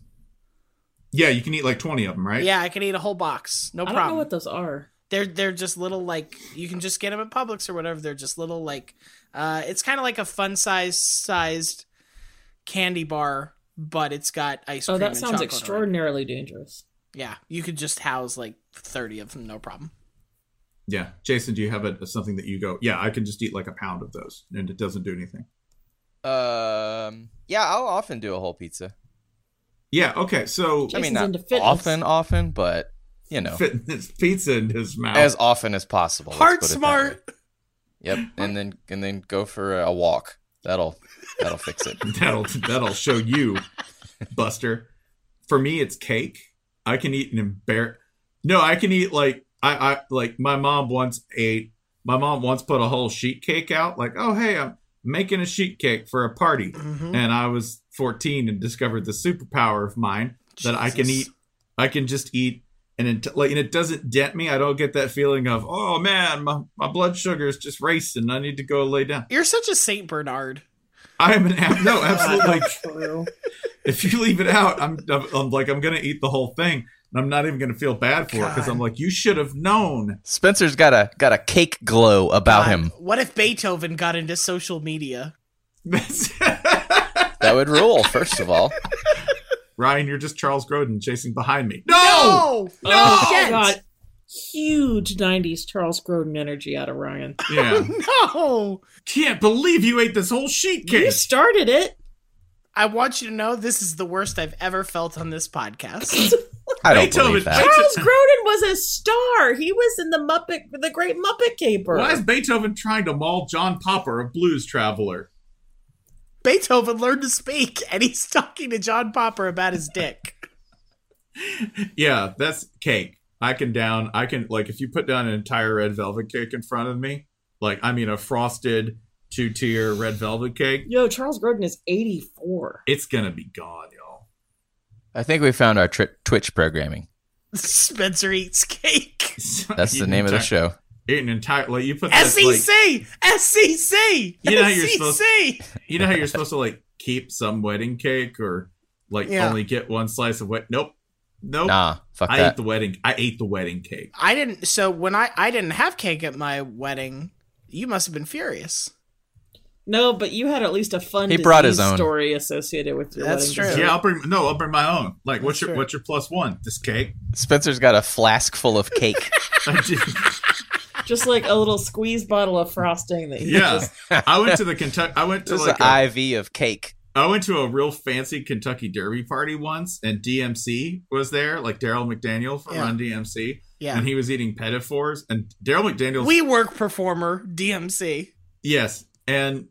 A: Yeah, you can eat like 20 of them, right?
B: Yeah, I can eat a whole box. No problem.
C: I don't know what those are.
B: They're they're just little like you can just get them at Publix or whatever. They're just little like uh, it's kind of like a fun size sized candy bar, but it's got ice cream.
C: Oh, that
B: and
C: sounds
B: chocolate on it.
C: extraordinarily dangerous.
B: Yeah, you could just house like thirty of them, no problem.
A: Yeah. Jason, do you have a, something that you go, yeah, I can just eat like a pound of those and it doesn't do anything?
D: Um. Yeah, I'll often do a whole pizza.
A: Yeah, okay. So
D: I mean, not often, often, but you know,
A: fitness pizza in his mouth.
D: as often as possible.
B: Heart
D: put it that
B: smart.
D: Yep, and then and then go for a walk. That'll that'll fix it.
A: that'll that'll show you, Buster. For me, it's cake. I can eat an embar. No, I can eat like I I like my mom once ate. My mom once put a whole sheet cake out. Like, oh hey, I'm making a sheet cake for a party,
B: Mhm.
A: and I was 14 and discovered the superpower of mine that I can eat. I can just eat and it like and it doesn't dent me. I don't get that feeling of oh man, my, my blood sugar is just racing. I need to go lay down.
B: You're such a Saint Bernard.
A: I am an ab- no, absolutely.
C: True.
A: if you leave it out, I'm, I'm like I'm gonna eat the whole thing, and I'm not even gonna feel bad for it because I'm like you should have known.
D: Spencer's got a got a cake glow about
B: God,
D: him.
B: What if Beethoven got into social media?
D: That would rule. First of all,
A: Ryan, you're just Charles Grodin chasing behind me. No,
B: No! Oh, no!
C: Oh
B: Shit!
C: god. Huge 90s Charles Grodin energy out of Ryan.
A: yeah,
B: No!
A: can't believe you ate this whole sheet cake.
C: You started it.
B: I want you to know this is the worst I've ever felt on this podcast.
D: I don't
A: Beethoven-
D: believe that.
C: Charles Grodin was a star. He was in the Muppet, the Great Muppet Caper.
A: Why is Beethoven trying to maul John Popper, a blues traveler?
B: Beethoven learned to speak, and he's talking to John Popper about his dick.
A: Yeah, that's cake. I can down. I can like if you put down an entire red velvet cake in front of me, like I mean a frosted two tier red velvet cake,
C: Yo, Charles Grodin is 84.
A: it's gonna be gone, y'all.
D: I think we found our tri- Twitch programming.
B: Spencer eats cake.
D: That's the
A: an
D: name of the show.
A: Eat an entire like you put that like
B: SEC! SEC!
A: You know how you're supposed- you know how you're supposed to like keep some wedding cake or like
B: Yeah.
A: only get one slice of wet. Nope, nope.
D: Nah, fuck
A: I
D: that.
A: ate the wedding. I ate the wedding cake.
B: I didn't. So when I I didn't have cake at my wedding, you must have been furious.
C: No, but you had at least a fun
D: He brought his own.
C: story associated with your
B: That's
C: wedding
B: true.
C: dessert.
A: Yeah, I'll bring no, I'll bring my own. Like, what's your
B: true.
A: what's your plus one? This cake.
D: Spencer's got a flask full of cake.
A: I just-
C: Just like a little squeeze bottle of frosting that you
A: yeah,
C: just
A: I went to the Kentucky. I went to
D: This
A: like
D: an
A: a,
D: IV of cake.
A: I went to a real fancy Kentucky Derby party once, and DMC was there, like Darryl McDaniel from
B: Yeah.
A: Run DMC,
B: Yeah.
A: and he was eating petit fours. And Darryl McDaniel,
B: We work performer DMC.
A: yes, and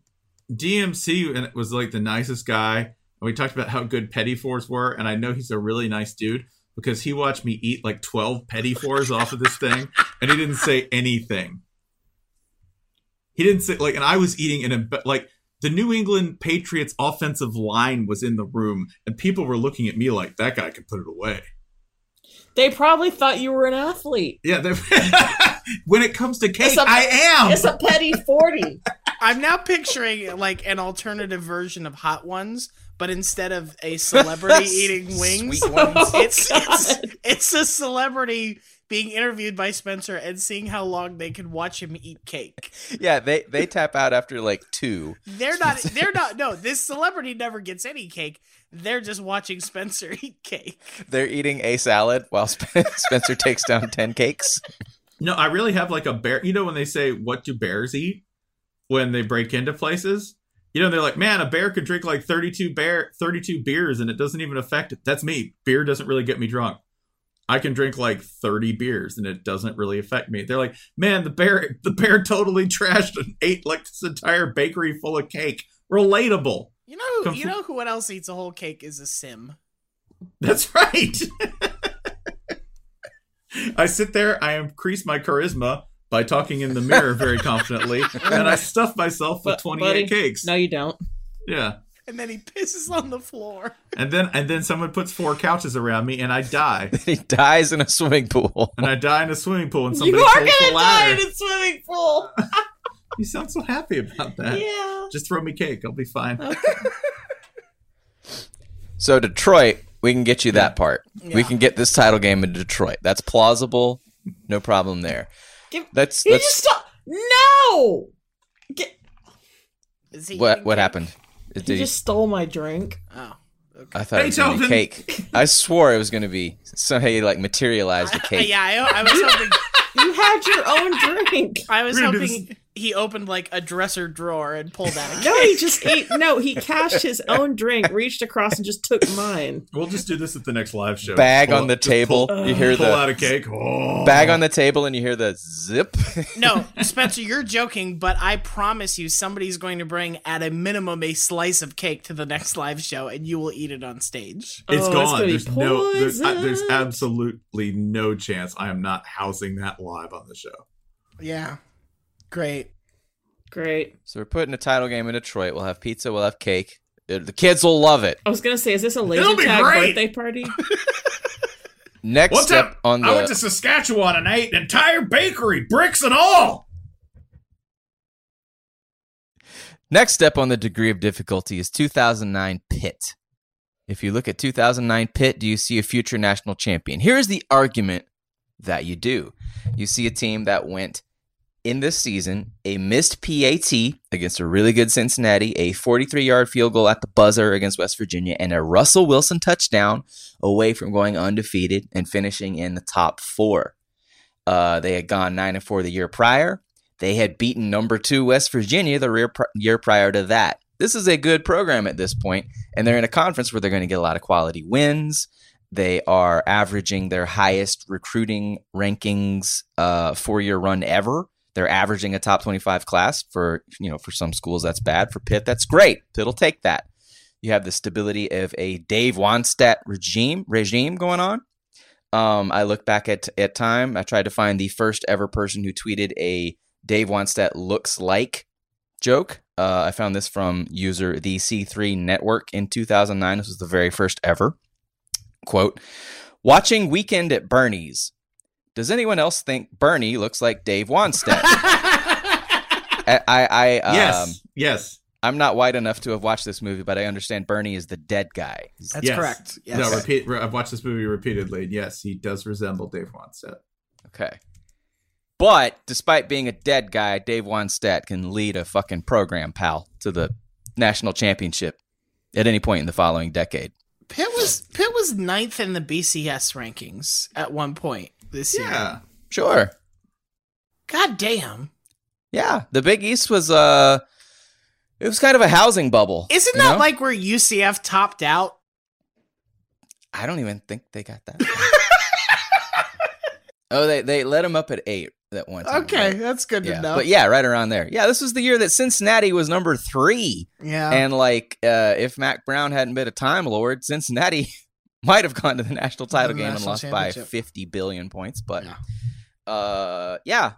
A: DMC and was like the nicest guy. And we talked about how good petit fours were, and I know he's a really nice dude because he watched me eat like twelve petit fours off of this thing, and he didn't say anything. He didn't say like, and I was eating in a like the New England Patriots offensive line was in the room, and people were looking at me like that guy can put it away.
C: They probably thought you were an athlete.
A: Yeah, they- when it comes to cake,
C: It's a-
A: I am.
C: It's a petty 40.
B: I'm now picturing like an alternative version of Hot Ones, but instead of a celebrity eating wings,
D: Sweet ones.
B: it's, oh,
C: it's
B: it's a celebrity being interviewed by Spencer and seeing how long they can watch him eat cake.
D: Yeah, they they tap out after like two.
B: They're not. They're not. No, this celebrity never gets any cake. They're just watching Spencer eat cake.
D: They're eating a salad while Spencer takes down ten cakes.
A: No, I really have like a bear. You know when they say what do bears eat when they break into places? You know they're like, man, a bear could drink like 32 bear 32 beers and it doesn't even affect it. That's me. Beer doesn't really get me drunk. I can drink like 30 beers and it doesn't really affect me. They're like, man, the bear the bear totally trashed and ate like this entire bakery full of cake. Relatable.
B: You know. You know who else eats a whole cake is a sim.
A: That's right. I sit there, I increase my charisma by talking in the mirror very confidently, and I stuff myself with
C: But,
A: 28
C: buddy,
A: cakes.
C: No, you don't.
A: Yeah.
B: And then he pisses on the floor.
A: And then and then someone puts four couches around me and I die.
D: he dies in a swimming pool.
A: And I die in a swimming pool and somebody
C: you are gonna die in a swimming pool.
A: You sound so happy about that.
C: yeah.
A: Just throw me cake, I'll be fine.
D: So Detroit, we can get you that part. We can get this title game in Detroit. That's plausible. No problem there.
C: Give-
D: That's
C: He
D: that's
C: just stop. No. Get,
B: Is he
D: what what
B: cake?
D: happened.
C: he
D: Did he-
C: just stole my drink.
B: Oh.
D: I thought it was gonna be cake. I swore it was gonna be somehow you like materialized a cake.
B: yeah, I, I was hoping.
C: You had your own drink.
B: I was
A: We're gonna
B: hoping he opened like a dresser drawer and pulled out a
C: No, he just ate. No, he cashed his own drink, reached across, and just took mine.
A: We'll just do this at the next live show.
D: Bag
A: Pull-
D: on the
A: just pull-
D: table. you hear
A: Pull out a cake. Oh.
D: bag on the table and you hear the zip.
B: No, Spencer, you're joking, but I promise you somebody's going to bring at a minimum a slice of cake to the next live show and you will eat it on stage.
A: It's
C: Oh, it's
A: gone.
C: gonna be
A: There's no. There's, uh, there's absolutely no chance I am not housing that live on the show.
B: Yeah. Great.
C: Great.
D: so we're putting a title game in Detroit. We'll have pizza. We'll have cake. The kids will love it.
C: I was gonna say, is this a laser
A: It'll
C: tag
A: great.
C: birthday party?
D: Next
A: One
D: step
A: time,
D: on the
A: I went to Saskatchewan and I ate an entire bakery, bricks and all.
D: Next step on the degree of difficulty is 2009 Pitt. If you look at 2009 Pitt, do you see a future national champion? Here's the argument that you do. You see a team that went in this season a missed PAT against a really good Cincinnati, a 43 yard field goal at the buzzer against West Virginia, and a Russell Wilson touchdown away from going undefeated and finishing in the top four. Uh, they had gone nine and four the year prior. They had beaten number two West Virginia the year prior to that. This is a good program at this point, and they're in a conference where they're going to get a lot of quality wins. They are averaging their highest recruiting rankings uh, four year run ever. They're averaging a top 25 class for, you know, for some schools that's bad. For Pitt, that's great. Pitt'll take that. You have the stability of a Dave Wannstedt regime regime going on. Um, I look back at at time. I tried to find the first ever person who tweeted a Dave Wannstedt looks like joke. Uh, I found this from user the C3 Network in 2009. This was the very first ever quote. Watching Weekend at Bernie's. Does anyone else think Bernie looks like Dave Wannstedt? I, I, I um,
A: yes, yes.
D: I'm not white enough to have watched this movie, but I understand Bernie is the dead guy.
B: That's
A: yes.
B: correct. Yes.
A: No, repeat. I've watched this movie repeatedly. Yes, he does resemble Dave Wannstedt.
D: Okay. But despite being a dead guy, Dave Wannstedt can lead a fucking program, pal, to the national championship at any point in the following decade.
B: Pitt was Pitt was ninth in the BCS rankings at one point this year.
A: Yeah,
D: Sure.
B: God damn.
D: Yeah. The Big East was uh it was kind of a housing bubble.
B: Isn't that
D: know?
B: like where UCF topped out?
D: I don't even think they got that. oh, they they let them up at eight that one time.
B: Okay,
D: right?
B: that's good
D: Yeah.
B: to know.
D: But yeah, right around there. Yeah, this was the year that Cincinnati was number three.
B: yeah.
D: And like, uh, if Mack Brown hadn't been a Time Lord, Cincinnati might have gone to the national title
B: The
D: game and lost by 50 billion points. But
B: Yeah.
D: uh, yeah.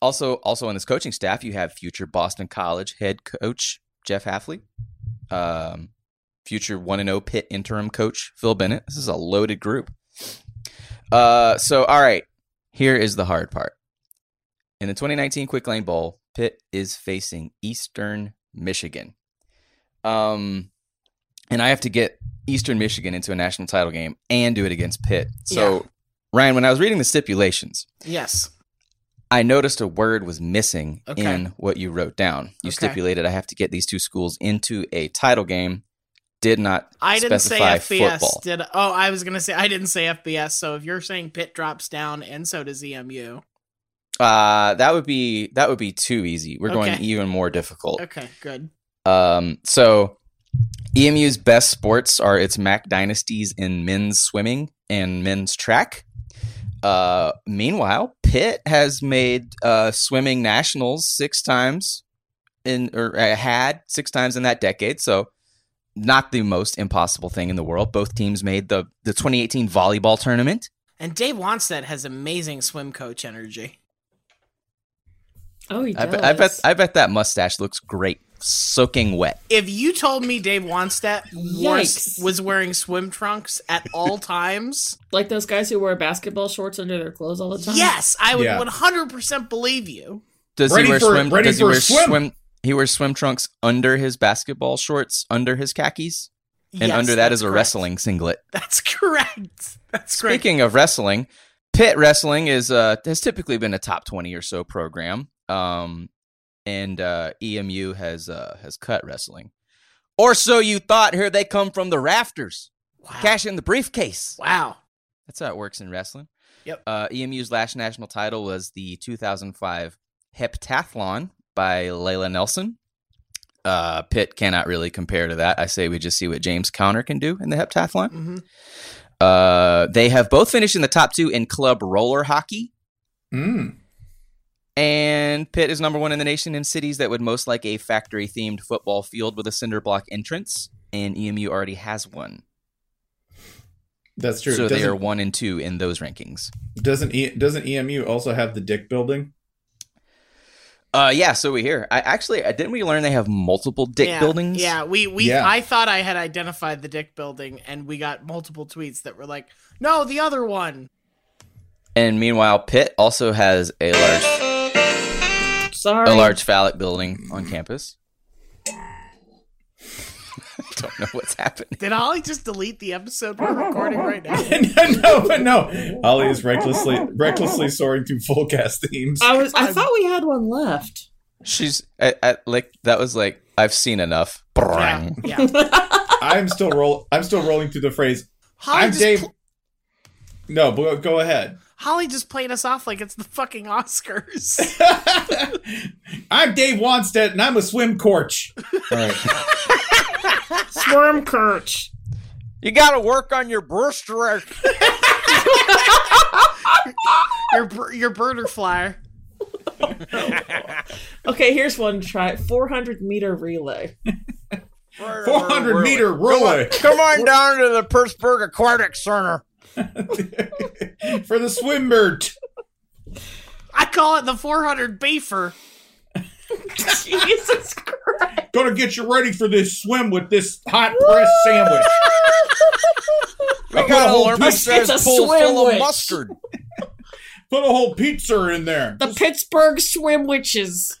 D: Also, also on this coaching staff, you have future Boston College head coach Jeff Hafley, um, future one and zero Pitt interim coach Phil Bennett. This is a loaded group. Uh, so all right, here is the hard part. In the 2019 Quick Lane Bowl, Pitt is facing Eastern Michigan. Um, and I have to get Eastern Michigan into a national title game and do it against Pitt. So,
B: Yeah.
D: Ryan, when I was reading the stipulations,
B: yes.
D: I noticed a word was missing
B: Okay.
D: in what you wrote down. You
B: Okay.
D: stipulated I have to get these two schools into a title game. Did not
B: I didn't say FBS.
D: football.
B: Did oh I was gonna say I didn't say FBS. So if you're saying Pitt drops down and so does EMU.
D: Uh, that would be that would be too easy. We're going even more difficult.
B: Okay, good.
D: Um, so EMU's best sports are its MAC dynasties in men's swimming and men's track. Uh, meanwhile, Pitt has made uh, swimming nationals six times in or uh, had six times in that decade. So not the most impossible thing in the world. Both teams made the the 2018 volleyball tournament.
B: And Dave Wannstedt has amazing swim coach energy.
C: Oh, he
D: I
C: does.
D: bet, I bet I bet that mustache looks great, soaking wet.
B: If you told me Dave Wannstedt was, was wearing swim trunks at all times,
C: like those guys who wear basketball shorts under their clothes all the time.
B: yes, I would
A: Yeah.
B: 100% believe you.
D: Does
A: Ready
D: he wear
A: for-
D: swim?
A: ready
D: does he
A: for
D: wear
A: swim.
D: He wears swim trunks under his basketball shorts, under his khakis, and
B: Yes,
D: under that
B: that's
D: is a
B: correct.
D: wrestling singlet.
B: That's correct. That's correct.
D: Speaking of wrestling, Pitt Wrestling is uh has typically been a top twenty or so program. Um, and uh, EMU has uh has cut wrestling, or so you thought. Here they come from the rafters,
B: Wow.
D: cash in the briefcase.
B: Wow.
D: That's how it works in wrestling.
B: Yep.
D: Uh, EMU's last national title was the 2005 heptathlon by Layla Nelson. Uh, Pitt cannot really compare to that. I say we just see what James Conner can do in the heptathlon.
B: hmm
D: Uh, they have both finished in the top two in club roller hockey,
A: Mm.
D: And Pitt is number one in the nation in cities that would most like a factory themed football field with a cinder block entrance. And EMU already has one,
A: That's true.
D: so they
A: doesn't,
D: are one and two in those rankings.
A: doesn't e, doesn't EMU also have the Dick Building?
D: Uh, yeah. So we hear. I actually uh, didn't we learn they have multiple dick
B: yeah,
D: buildings?
B: Yeah, we we
A: Yeah.
B: I thought I had identified the dick building, and we got multiple tweets that were like, "No, the other one."
D: And meanwhile, Pitt also has a large,
C: Sorry.
D: a large phallic building on campus. Don't know what's happening.
B: Did Holly just delete the episode we're recording right now?
A: no, but no. Holly is recklessly recklessly soaring through full cast themes.
C: I was. I thought we had one left.
D: She's I, I, like that was like I've seen enough.
B: Yeah, yeah.
A: I'm still roll. I'm still rolling through the phrase.
B: Holly
A: I'm Dave.
B: pl-
A: no, but go ahead.
B: Holly just played us off like it's the fucking Oscars.
A: I'm Dave Wannstedt, and I'm a swim coach. All right.
C: Swarm Kirch.
D: You got to work on your breaststroke.
B: your bir- your birder flyer.
C: Okay, here's one to try. 400 meter relay.
A: 400 meter relay
D: Come on down to the Pittsburgh Aquatic Center.
A: for the swim bird.
B: I call it the 400 beefer.
C: Jesus Christ.
A: Gonna get you ready for this swim with this hot press sandwich.
D: I got a
A: whole pizza-
D: says
C: it's a
D: pool full of mustard.
A: Put a whole pizza in there.
C: The Pittsburgh Swim Witches.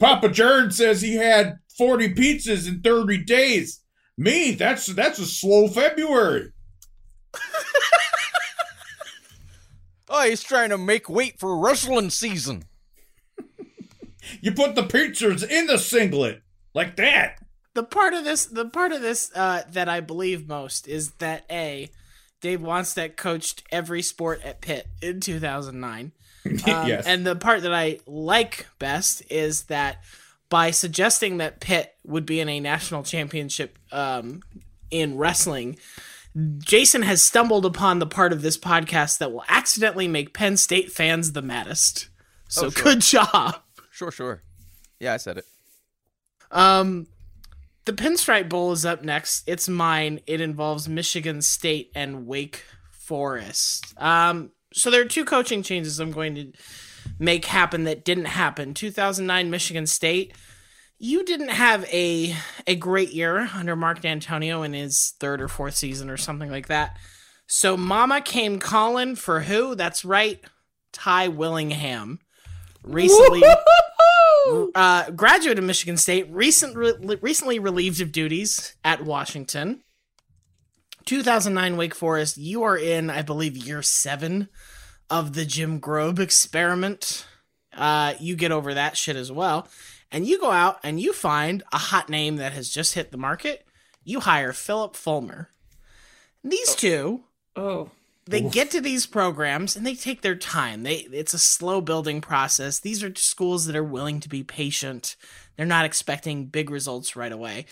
A: Papa Jern says he had 40 pizzas in 30 days. Me, that's that's a slow February.
D: Oh, he's trying to make weight for wrestling season.
A: You put the pizzas in the singlet like that.
B: The part of this, the part of this uh, that I believe most is that a Dave Wannstedt coached every sport at Pitt in 2009. Um,
A: yes.
B: And the part that I like best is that by suggesting that Pitt would be in a national championship um, in wrestling, Jason has stumbled upon the part of this podcast that will accidentally make Penn State fans the maddest. So
D: Oh, sure.
B: good job.
D: Sure, sure. Yeah, I said it.
B: Um, the Pinstripe Bowl is up next. It's mine. It involves Michigan State and Wake Forest. Um, so there are two coaching changes I'm going to make happen that didn't happen. 2009 Michigan State. You didn't have a a great year under Mark Dantonio in his third or fourth season or something like that. So Mama came calling for who? That's right, Ty Willingham. Recently uh, graduate of Michigan State, recent, re- recently relieved of duties at Washington. 2009 Wake Forest, you are in, I believe, year seven of the Jim Grobe experiment. Uh, you get over that shit as well. And you go out and you find a hot name that has just hit the market. You hire Phillip Fulmer. These oh. two
C: Oh.
B: they get to these programs and they take their time. They it's a slow building process. These are schools that are willing to be patient. They're not expecting big results right away.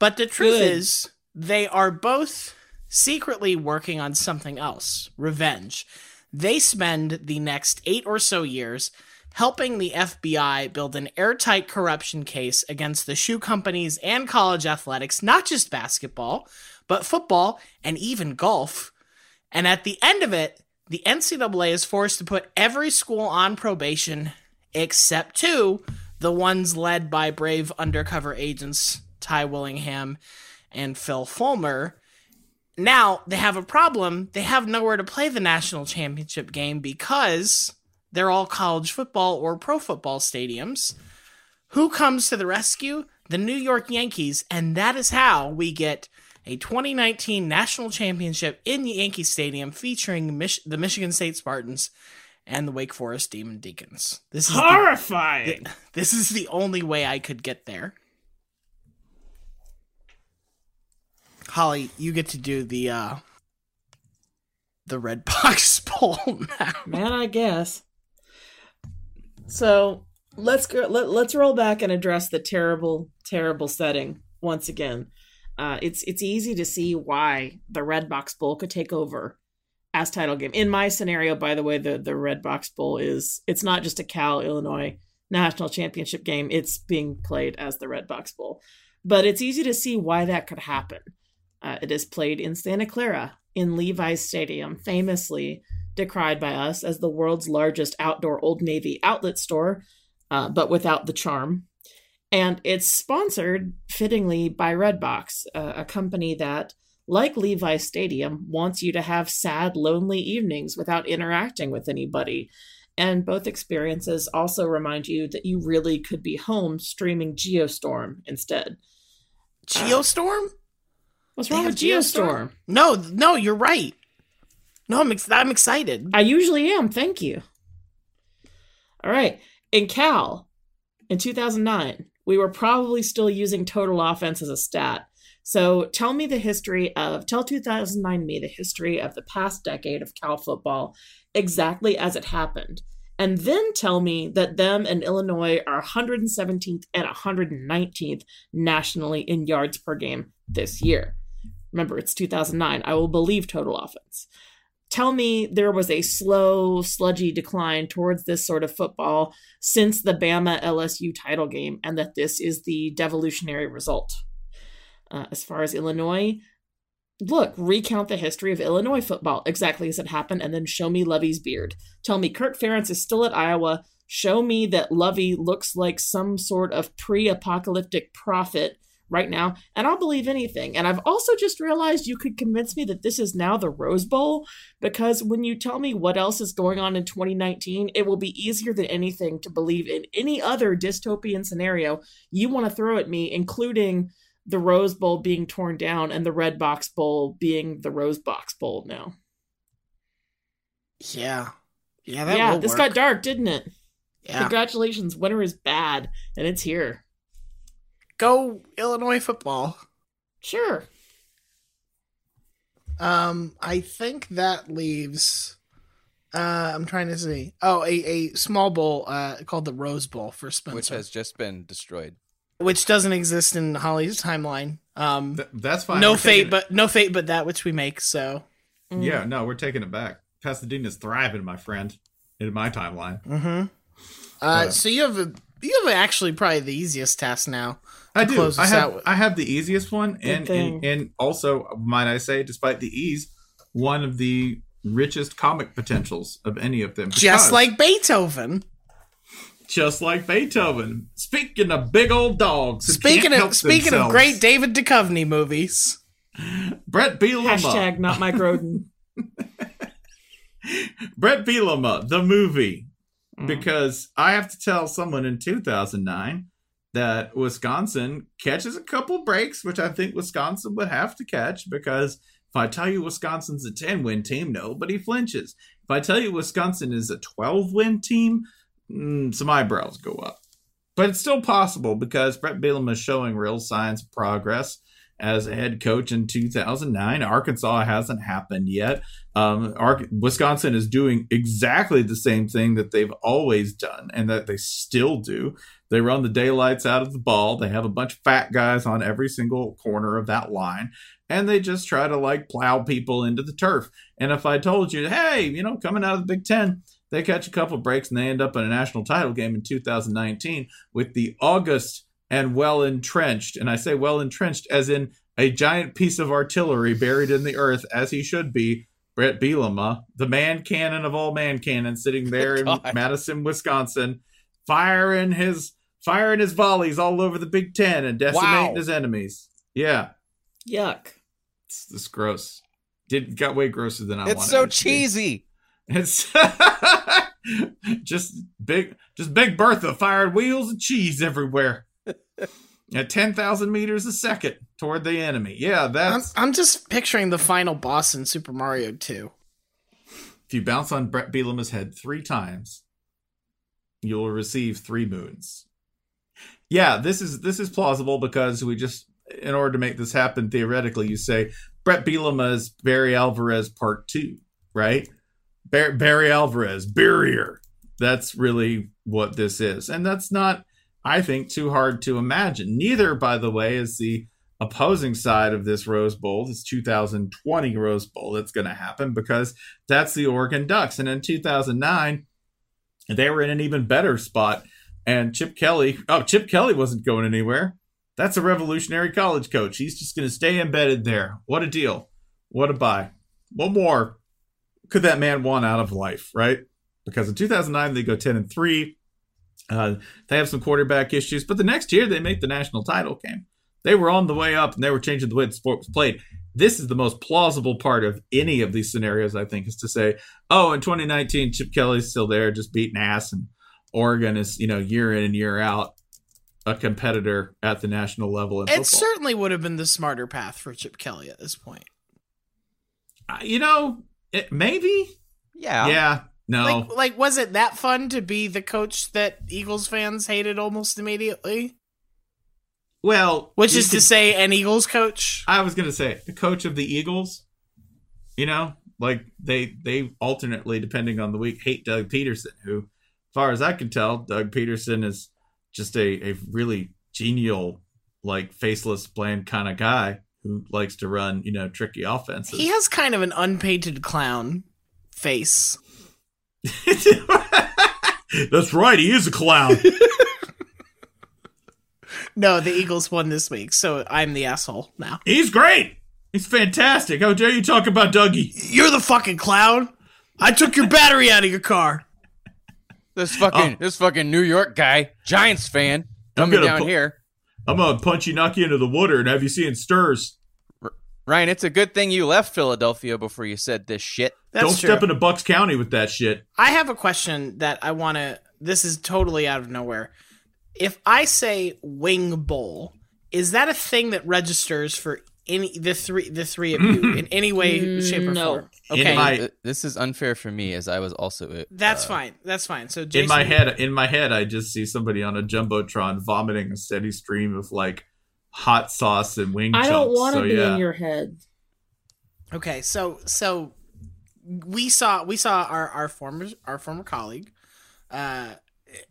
B: But the truth
C: Good.
B: is they are both secretly working on something else, revenge. They spend the next 8 or so years helping the FBI build an airtight corruption case against the shoe companies and college athletics, not just basketball, but football and even golf. And at the end of it, the NCAA is forced to put every school on probation except two, the ones led by brave undercover agents Ty Willingham and Phil Fulmer. Now they have a problem. They have nowhere to play the national championship game because they're all college football or pro football stadiums. Who comes to the rescue? The New York Yankees, and that is how we get a 2019 national championship in Yankee Stadium featuring Mich- the Michigan State Spartans and the Wake Forest Demon Deacons. This is the,
C: Horrifying.
B: this is the only way I could get there. Holly, you get to do the uh the red box poll now.
C: Man, I guess. So let's go. Let, let's roll back and address the terrible, terrible setting once again. Uh, it's it's easy to see why the Redbox Bowl could take over as title game. In my scenario, by the way, the the Redbox Bowl is it's not just a Cal Illinois national championship game. It's being played as the Redbox Bowl, but it's easy to see why that could happen. Uh, it is played in Santa Clara in Levi's Stadium, famously decried by us as the world's largest outdoor Old Navy outlet store. uh, but without the charm. And it's sponsored, fittingly, by Redbox, uh, a company that, like Levi Stadium, wants you to have sad, lonely evenings without interacting with anybody. And both experiences also remind you that you really could be home streaming Geostorm instead.
B: Geostorm?
C: What's wrong with Geostorm?
B: No, no, you're right. No, I'm ex- I'm excited.
C: I usually am. Thank you. All right. In Cal, in 2009, we were probably still using total offense as a stat. So tell me the history of, tell 2009 me the history of the past decade of Cal football exactly as it happened. And then tell me that them and Illinois are 117th and 119th nationally in yards per game this year. Remember, it's 2009. I will believe total offense tell me there was a slow, sludgy decline towards this sort of football since the Bama LSU title game, and that this is the devolutionary result. Uh, as far as Illinois, look, recount the history of Illinois football exactly as it happened, and then show me Lovie's beard. Tell me Kirk Ferentz is still at Iowa. Show me that Lovey looks like some sort of pre apocalyptic prophet right now, and I'll believe anything. And I've also just realized you could convince me that this is now the Rose Bowl because when you tell me what else is going on in 2019, it will be easier than anything to believe in any other dystopian scenario you want to throw at me, including the Rose Bowl being torn down and the Redbox Bowl being the Rose Box Bowl now.
B: Yeah. Yeah, that
C: yeah, this
B: work.
C: got dark, didn't it?
B: Yeah.
C: Congratulations, winter is bad, and it's here.
B: Go Illinois football.
C: Sure.
B: Um, I think that leaves. Uh, I'm trying to see. Oh, a, a small bowl uh, called the Rose Bowl for Spencer,
D: which has just been destroyed.
B: which doesn't exist in Holly's timeline. Um,
A: that's fine.
B: No
A: We're
B: fate,
A: taking it-
B: but no fate, but that which we make. So
A: Yeah, no, we're taking it back. Pasadena's thriving, my friend, in my timeline.
B: Mm-hmm. Uh,
A: Uh,
B: so you have a you have actually probably the easiest task now.
A: I do. I have
B: out with.
A: I have the easiest one, and, and and also might I say, despite the ease, one of the richest comic potentials of any of them.
B: just like Beethoven.
A: just like Beethoven. Speaking of big old dogs,
B: Speaking of
A: help
B: speaking of great David Duchovny movies,
A: Bret Bielema.
C: Hashtag not Mike Roden.
A: Bret Bielema, the movie, mm. because I have to tell someone in 2009 that Wisconsin catches a couple breaks, which I think Wisconsin would have to catch because if I tell you Wisconsin's a 10 win team, nobody flinches. If I tell you Wisconsin is a 12 win team, mm, some eyebrows go up. But it's still possible because Bret Bielema is showing real signs of progress as a head coach in 2009. Arkansas hasn't happened yet. Um, Ar- Wisconsin is doing exactly the same thing that they've always done and that they still do. They run the daylights out of the ball. They have a bunch of fat guys on every single corner of that line, and they just try to like plow people into the turf. And if I told you, hey, you know, coming out of the Big Ten, they catch a couple breaks and they end up in a national title game in 2019 with the August and well entrenched, and I say well entrenched as in a giant piece of artillery buried in the earth, as he should be. Bret Bielema, the man cannon of all man cannons, sitting oh there in Madison, Wisconsin, firing his firing his volleys all over the Big Ten and decimating
D: Wow.
A: his enemies. Yeah,
C: Yuck.
A: it's, it's gross. Did got way grosser than I wanted.
D: It's so
A: it
D: cheesy.
A: It's just big, just Big Bertha firing wheels of cheese everywhere at ten thousand meters a second toward the enemy. Yeah,
B: I'm, I'm just picturing the final boss in Super Mario 2.
A: if you bounce on Bret Bielema's head three times, you'll receive three moons. Yeah, this is this is plausible because we just, in order to make this happen, theoretically, you say Bret Bielema is Barry Alvarez Part Two, right? Bar- Barry Alvarez, barrier. That's really what this is, and that's not, I think, too hard to imagine. Neither, by the way, is the opposing side of this Rose Bowl, this 2020 Rose Bowl that's going to happen because that's the Oregon Ducks. And in 2009, they were in an even better spot. And Chip Kelly, oh, Chip Kelly wasn't going anywhere. That's a revolutionary college coach. He's just going to stay embedded there. What a deal. What a buy. What more could that man want out of life, right? Because in 2009, they go 10 and 3. Uh, they have some quarterback issues, but the next year they make the national title game. They were on the way up and they were changing the way the sport was played. This is the most plausible part of any of these scenarios, I think, is to say, oh, in 2019, Chip Kelly's still there, just beating ass, and Oregon is, you know, year in and year out a competitor at the national level in
B: It
A: football.
B: certainly would have been the smarter path for Chip Kelly at this point.
A: Uh, you know, it, maybe.
D: Yeah.
A: Yeah. No.
B: Like, like, was it that fun to be the coach that Eagles fans hated almost immediately?
A: Well,
B: Which is to say, an Eagles coach.
A: I was gonna say the coach of the Eagles. You know, like they they alternately, depending on the week, hate Doug Pederson. Who, as far as I can tell, Doug Pederson is just a a really genial, like faceless, bland kind of guy who likes to run you know tricky offenses.
B: He has kind of an unpainted clown face.
A: That's right. He is a clown.
B: No, the Eagles won this week, so I'm the asshole now.
A: He's great. He's fantastic. How dare you talk about Dougie?
B: You're the fucking clown. I took your battery out of your car.
D: This fucking oh. this fucking New York guy, Giants fan,
A: I'm
D: coming
A: gonna
D: down
A: pu-
D: here.
A: I'm gonna punch you, knock you into the water, and have you seeing stirs.
D: Ryan, it's a good thing you left Philadelphia before you said this shit.
B: That's
A: Don't
B: true.
A: step into Bucks County with that shit.
B: I have a question that I want to. This is totally out of nowhere. If I say wing bowl, is that a thing that registers for any the three the three of you in any way, shape, or
C: No.
B: form? Okay,
A: In my
D: This is unfair for me as I was also uh,
B: that's fine. That's fine. So Jason,
A: in my head, in my head, I just see somebody on a jumbotron vomiting a steady stream of like hot sauce and wing.
C: I don't want to
A: so
C: be
A: yeah.
C: in your head.
B: Okay, so so we saw we saw our our former our former colleague, uh,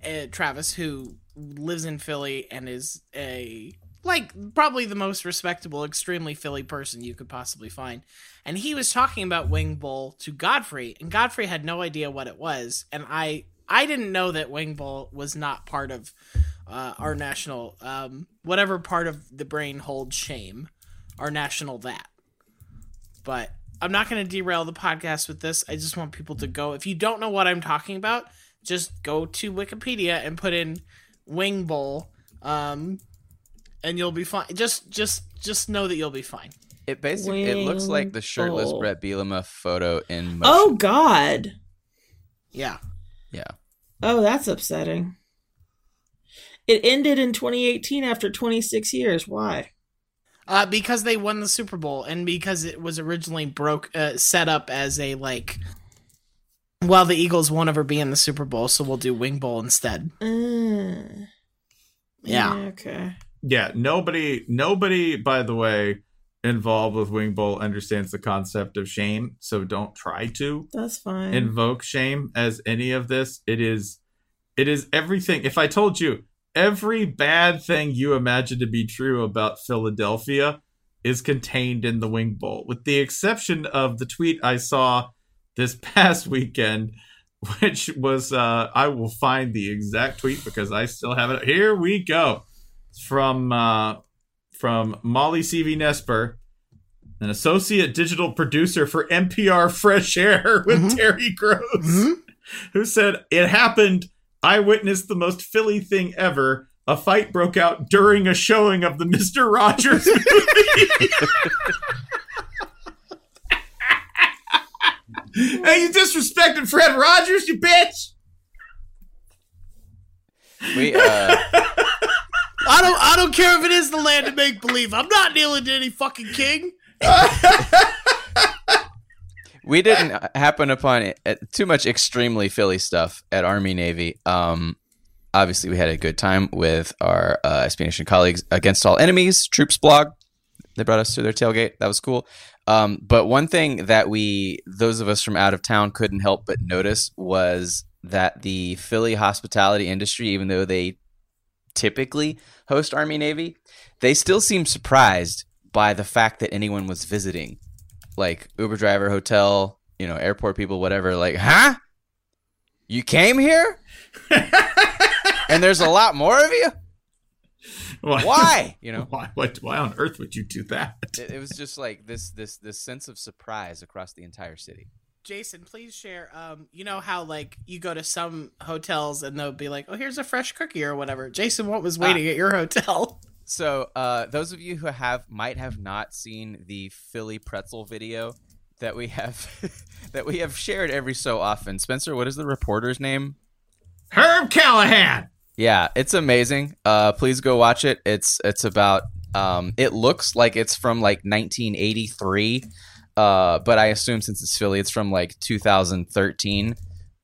B: uh, Travis, who lives in Philly and is a like probably the most respectable, extremely Philly person you could possibly find. And he was talking about Wing Bowl to Godfrey, and Godfrey had no idea what it was, and I I didn't know that Wing Bowl was not part of uh, our national um, whatever part of the brain holds shame, our national that but I'm not going to derail the podcast with this. I just want people to go. If you don't know what I'm talking about, just go to Wikipedia and put in wing bowl, um, and you'll be fine. Just, just, just know that you'll be fine.
D: It basically it looks like the shirtless
C: Wing
D: Bret Bielema photo in motion.
C: Oh God.
B: Yeah.
D: yeah.
C: Oh, that's upsetting. It ended in 2018 after 26 years. Why?
B: Uh, because they won the Super Bowl and because it was originally broke, uh, set up as a like. Well, the Eagles won't ever be in the Super Bowl, so we'll do Wing Bowl instead.
C: Uh,
B: Yeah.
C: Okay.
A: Yeah, nobody, nobody, by the way, involved with Wing Bowl understands the concept of shame. So don't try to
C: That's fine.
A: invoke shame as any of this. It is, it is everything. If I told you every bad thing you imagine to be true about Philadelphia is contained in the Wing Bowl, with the exception of the tweet I saw this past weekend, which was uh, I will find the exact tweet because I still have it. Here we go. It's from uh, from Molly Seavy-Nesper, an associate digital producer for NPR Fresh Air with Terry Gross, who said it happened. I witnessed the most Philly thing ever. A fight broke out during a showing of the Mister Rogers movie. hey, you disrespected Fred Rogers, you bitch!
D: We uh
B: I don't. I don't care if it is the land of make believe. I'm not kneeling to any fucking king.
D: we didn't happen upon it, uh, too much extremely Philly stuff at Army Navy. Um, obviously, we had a good time with our uh, Spanish colleagues against all enemies troops blog. They brought us to their tailgate. That was cool. Um, but one thing that we, those of us from out of town, couldn't help but notice was that the Philly hospitality industry, even though they typically host Army Navy, they still seem surprised by the fact that anyone was visiting like Uber driver, hotel, you know, airport people, whatever, like, huh? You came here? and there's a lot more of you? Why? You know?
A: why, why? Why on earth would you do that?
D: It, it was just like this this this sense of surprise across the entire city.
B: Jason, please share. Um, you know how like you go to some hotels and they'll be like, "Oh, here's a fresh cookie" or whatever. Jason, what was waiting at your hotel?
D: So, uh, those of you who have might have not seen the Philly pretzel video that we have that we have shared every so often. Spencer, what is the reporter's name?
A: Herb Callahan.
D: Yeah, it's amazing. Uh, please go watch it. It's it's about. Um, it looks like it's from like 1983, uh, but I assume since it's Philly, it's from like 2013.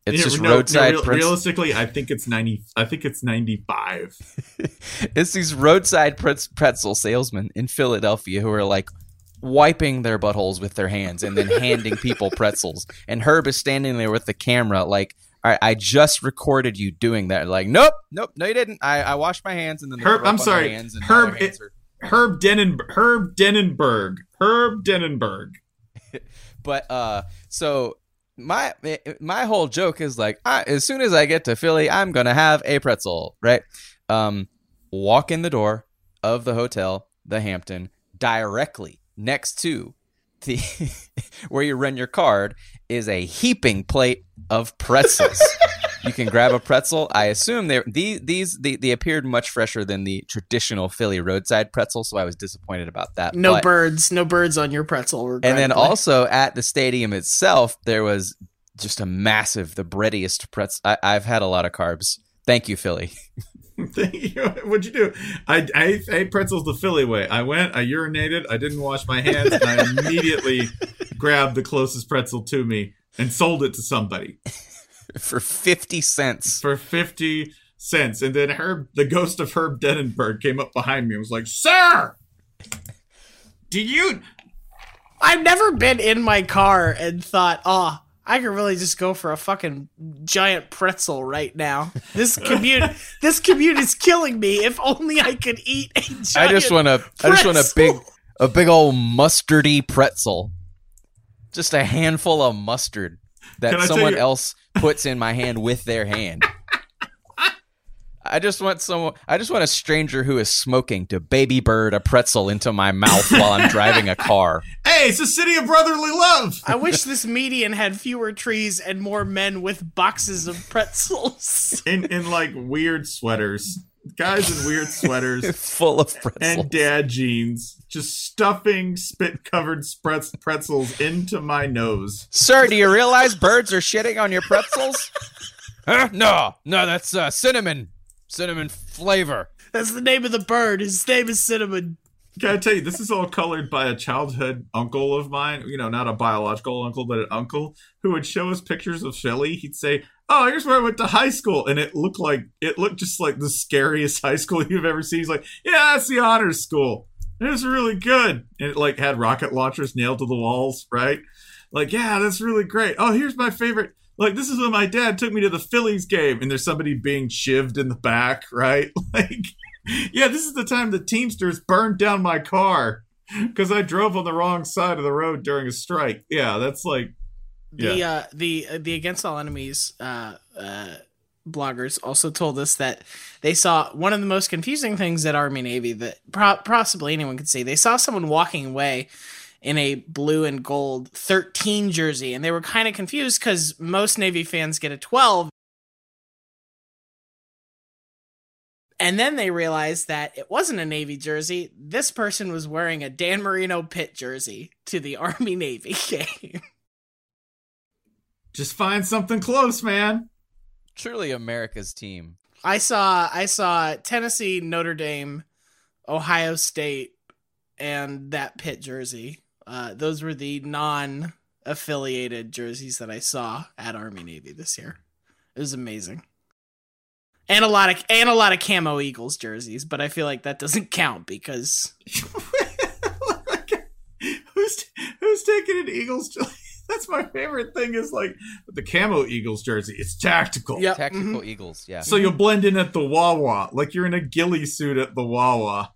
D: It's
A: Yeah,
D: just
A: no, no,
D: roadside.
A: real-
D: pretz-
A: realistically, I think it's ninety. I think it's ninety-five.
D: it's these roadside pretz- pretzel salesmen in Philadelphia who are like wiping their buttholes with their hands and then handing people pretzels. And Herb is standing there with the camera, like, "All right, I just recorded you doing that." Like, nope, nope, no, you didn't. I, I washed my hands and then
A: Herb, I'm sorry. Herb, it-
D: are-
A: Herb Dennen, Herb Denenberg. Herb Denenberg.
D: But uh, so my my whole joke is like, I, as soon as I get to Philly, I'm gonna have a pretzel, right? Um, walk in the door of the hotel, the Hampton, directly next to the where you run your card is a heaping plate of pretzels. you can grab a pretzel. I assume they these these they, they appeared much fresher than the traditional Philly roadside pretzel, so I was disappointed about that.
B: No
D: But-
B: birds, no birds on your pretzel.
D: and then also at the stadium itself, there was just a massive, the breadiest pretzel. I, I've had a lot of carbs. Thank you, Philly. Thank you.
A: What'd you do? I, I ate pretzels the Philly way. I went, I urinated, I didn't wash my hands, and I immediately grabbed the closest pretzel to me and sold it to somebody
D: For 50 cents.
A: for 50 cents. And then Herb, the ghost of Herb Denenberg, came up behind me and was like, Sir, do you.
B: I've never been in my car and thought, oh, I could really just go for a fucking giant pretzel right now. This commute, this commute is killing me. If only I could eat a giant.
D: I just want a, I just want a big, a big old mustardy pretzel. Just a handful of mustard that
A: Can I tell
D: someone
A: you-
D: else puts in my hand with their hand. I just want someone. I just want a stranger who is smoking to baby bird a pretzel into my mouth while I'm driving a car.
A: Hey, it's a city of brotherly love.
B: I wish this median had fewer trees and more men with boxes of pretzels.
A: In, in like weird sweaters. Guys in weird sweaters.
D: full of pretzels.
A: and dad jeans, just stuffing spit covered spretz- pretzels into my nose.
D: Sir, do you realize birds are shitting on your pretzels? huh? No, no, that's uh, cinnamon, cinnamon flavor.
B: That's the name of the bird. His name is Cinnamon.
A: Can I tell you, this is all colored by a childhood uncle of mine. You know, not a biological uncle, but an uncle who would show us pictures of Philly. He'd say, "Oh, here's where I went to high school," and it looked like it looked just like the scariest high school you've ever seen. He's like, "Yeah, that's the honors school. It was really good." And it like had rocket launchers nailed to the walls, right? Like, yeah, that's really great. Oh, here's my favorite. Like, this is when my dad took me to the Phillies game, and there's somebody being chived in the back, right? Like, yeah, this is the time the Teamsters burned down my car because I drove on the wrong side of the road during a strike. Yeah, that's like,
B: The
A: yeah.
B: uh, the uh, the Against All Enemies uh, uh, bloggers also told us that they saw one of the most confusing things at Army Navy that pro- possibly anyone could see. They saw someone walking away in a blue and gold 13 jersey, and they were kind of confused because most Navy fans get a 12. And then they realized that it wasn't a Navy jersey. This person was wearing a Dan Marino Pitt jersey to the Army Navy game.
A: Just find something close, man.
D: Truly America's team.
B: I saw I saw Tennessee, Notre Dame, Ohio State, and that Pitt jersey. Uh, those were the non-affiliated jerseys that I saw at Army Navy this year. It was amazing, and a lot of and a lot of camo Eagles jerseys. But I feel like that doesn't count because
A: who's who's taking an Eagles? jersey? That's my favorite thing. Is like the camo Eagles jersey. It's tactical.
B: Yep.
D: Tactical mm-hmm. Eagles, yeah.
A: So you'll blend in at the Wawa, like you're in a ghillie suit at the Wawa.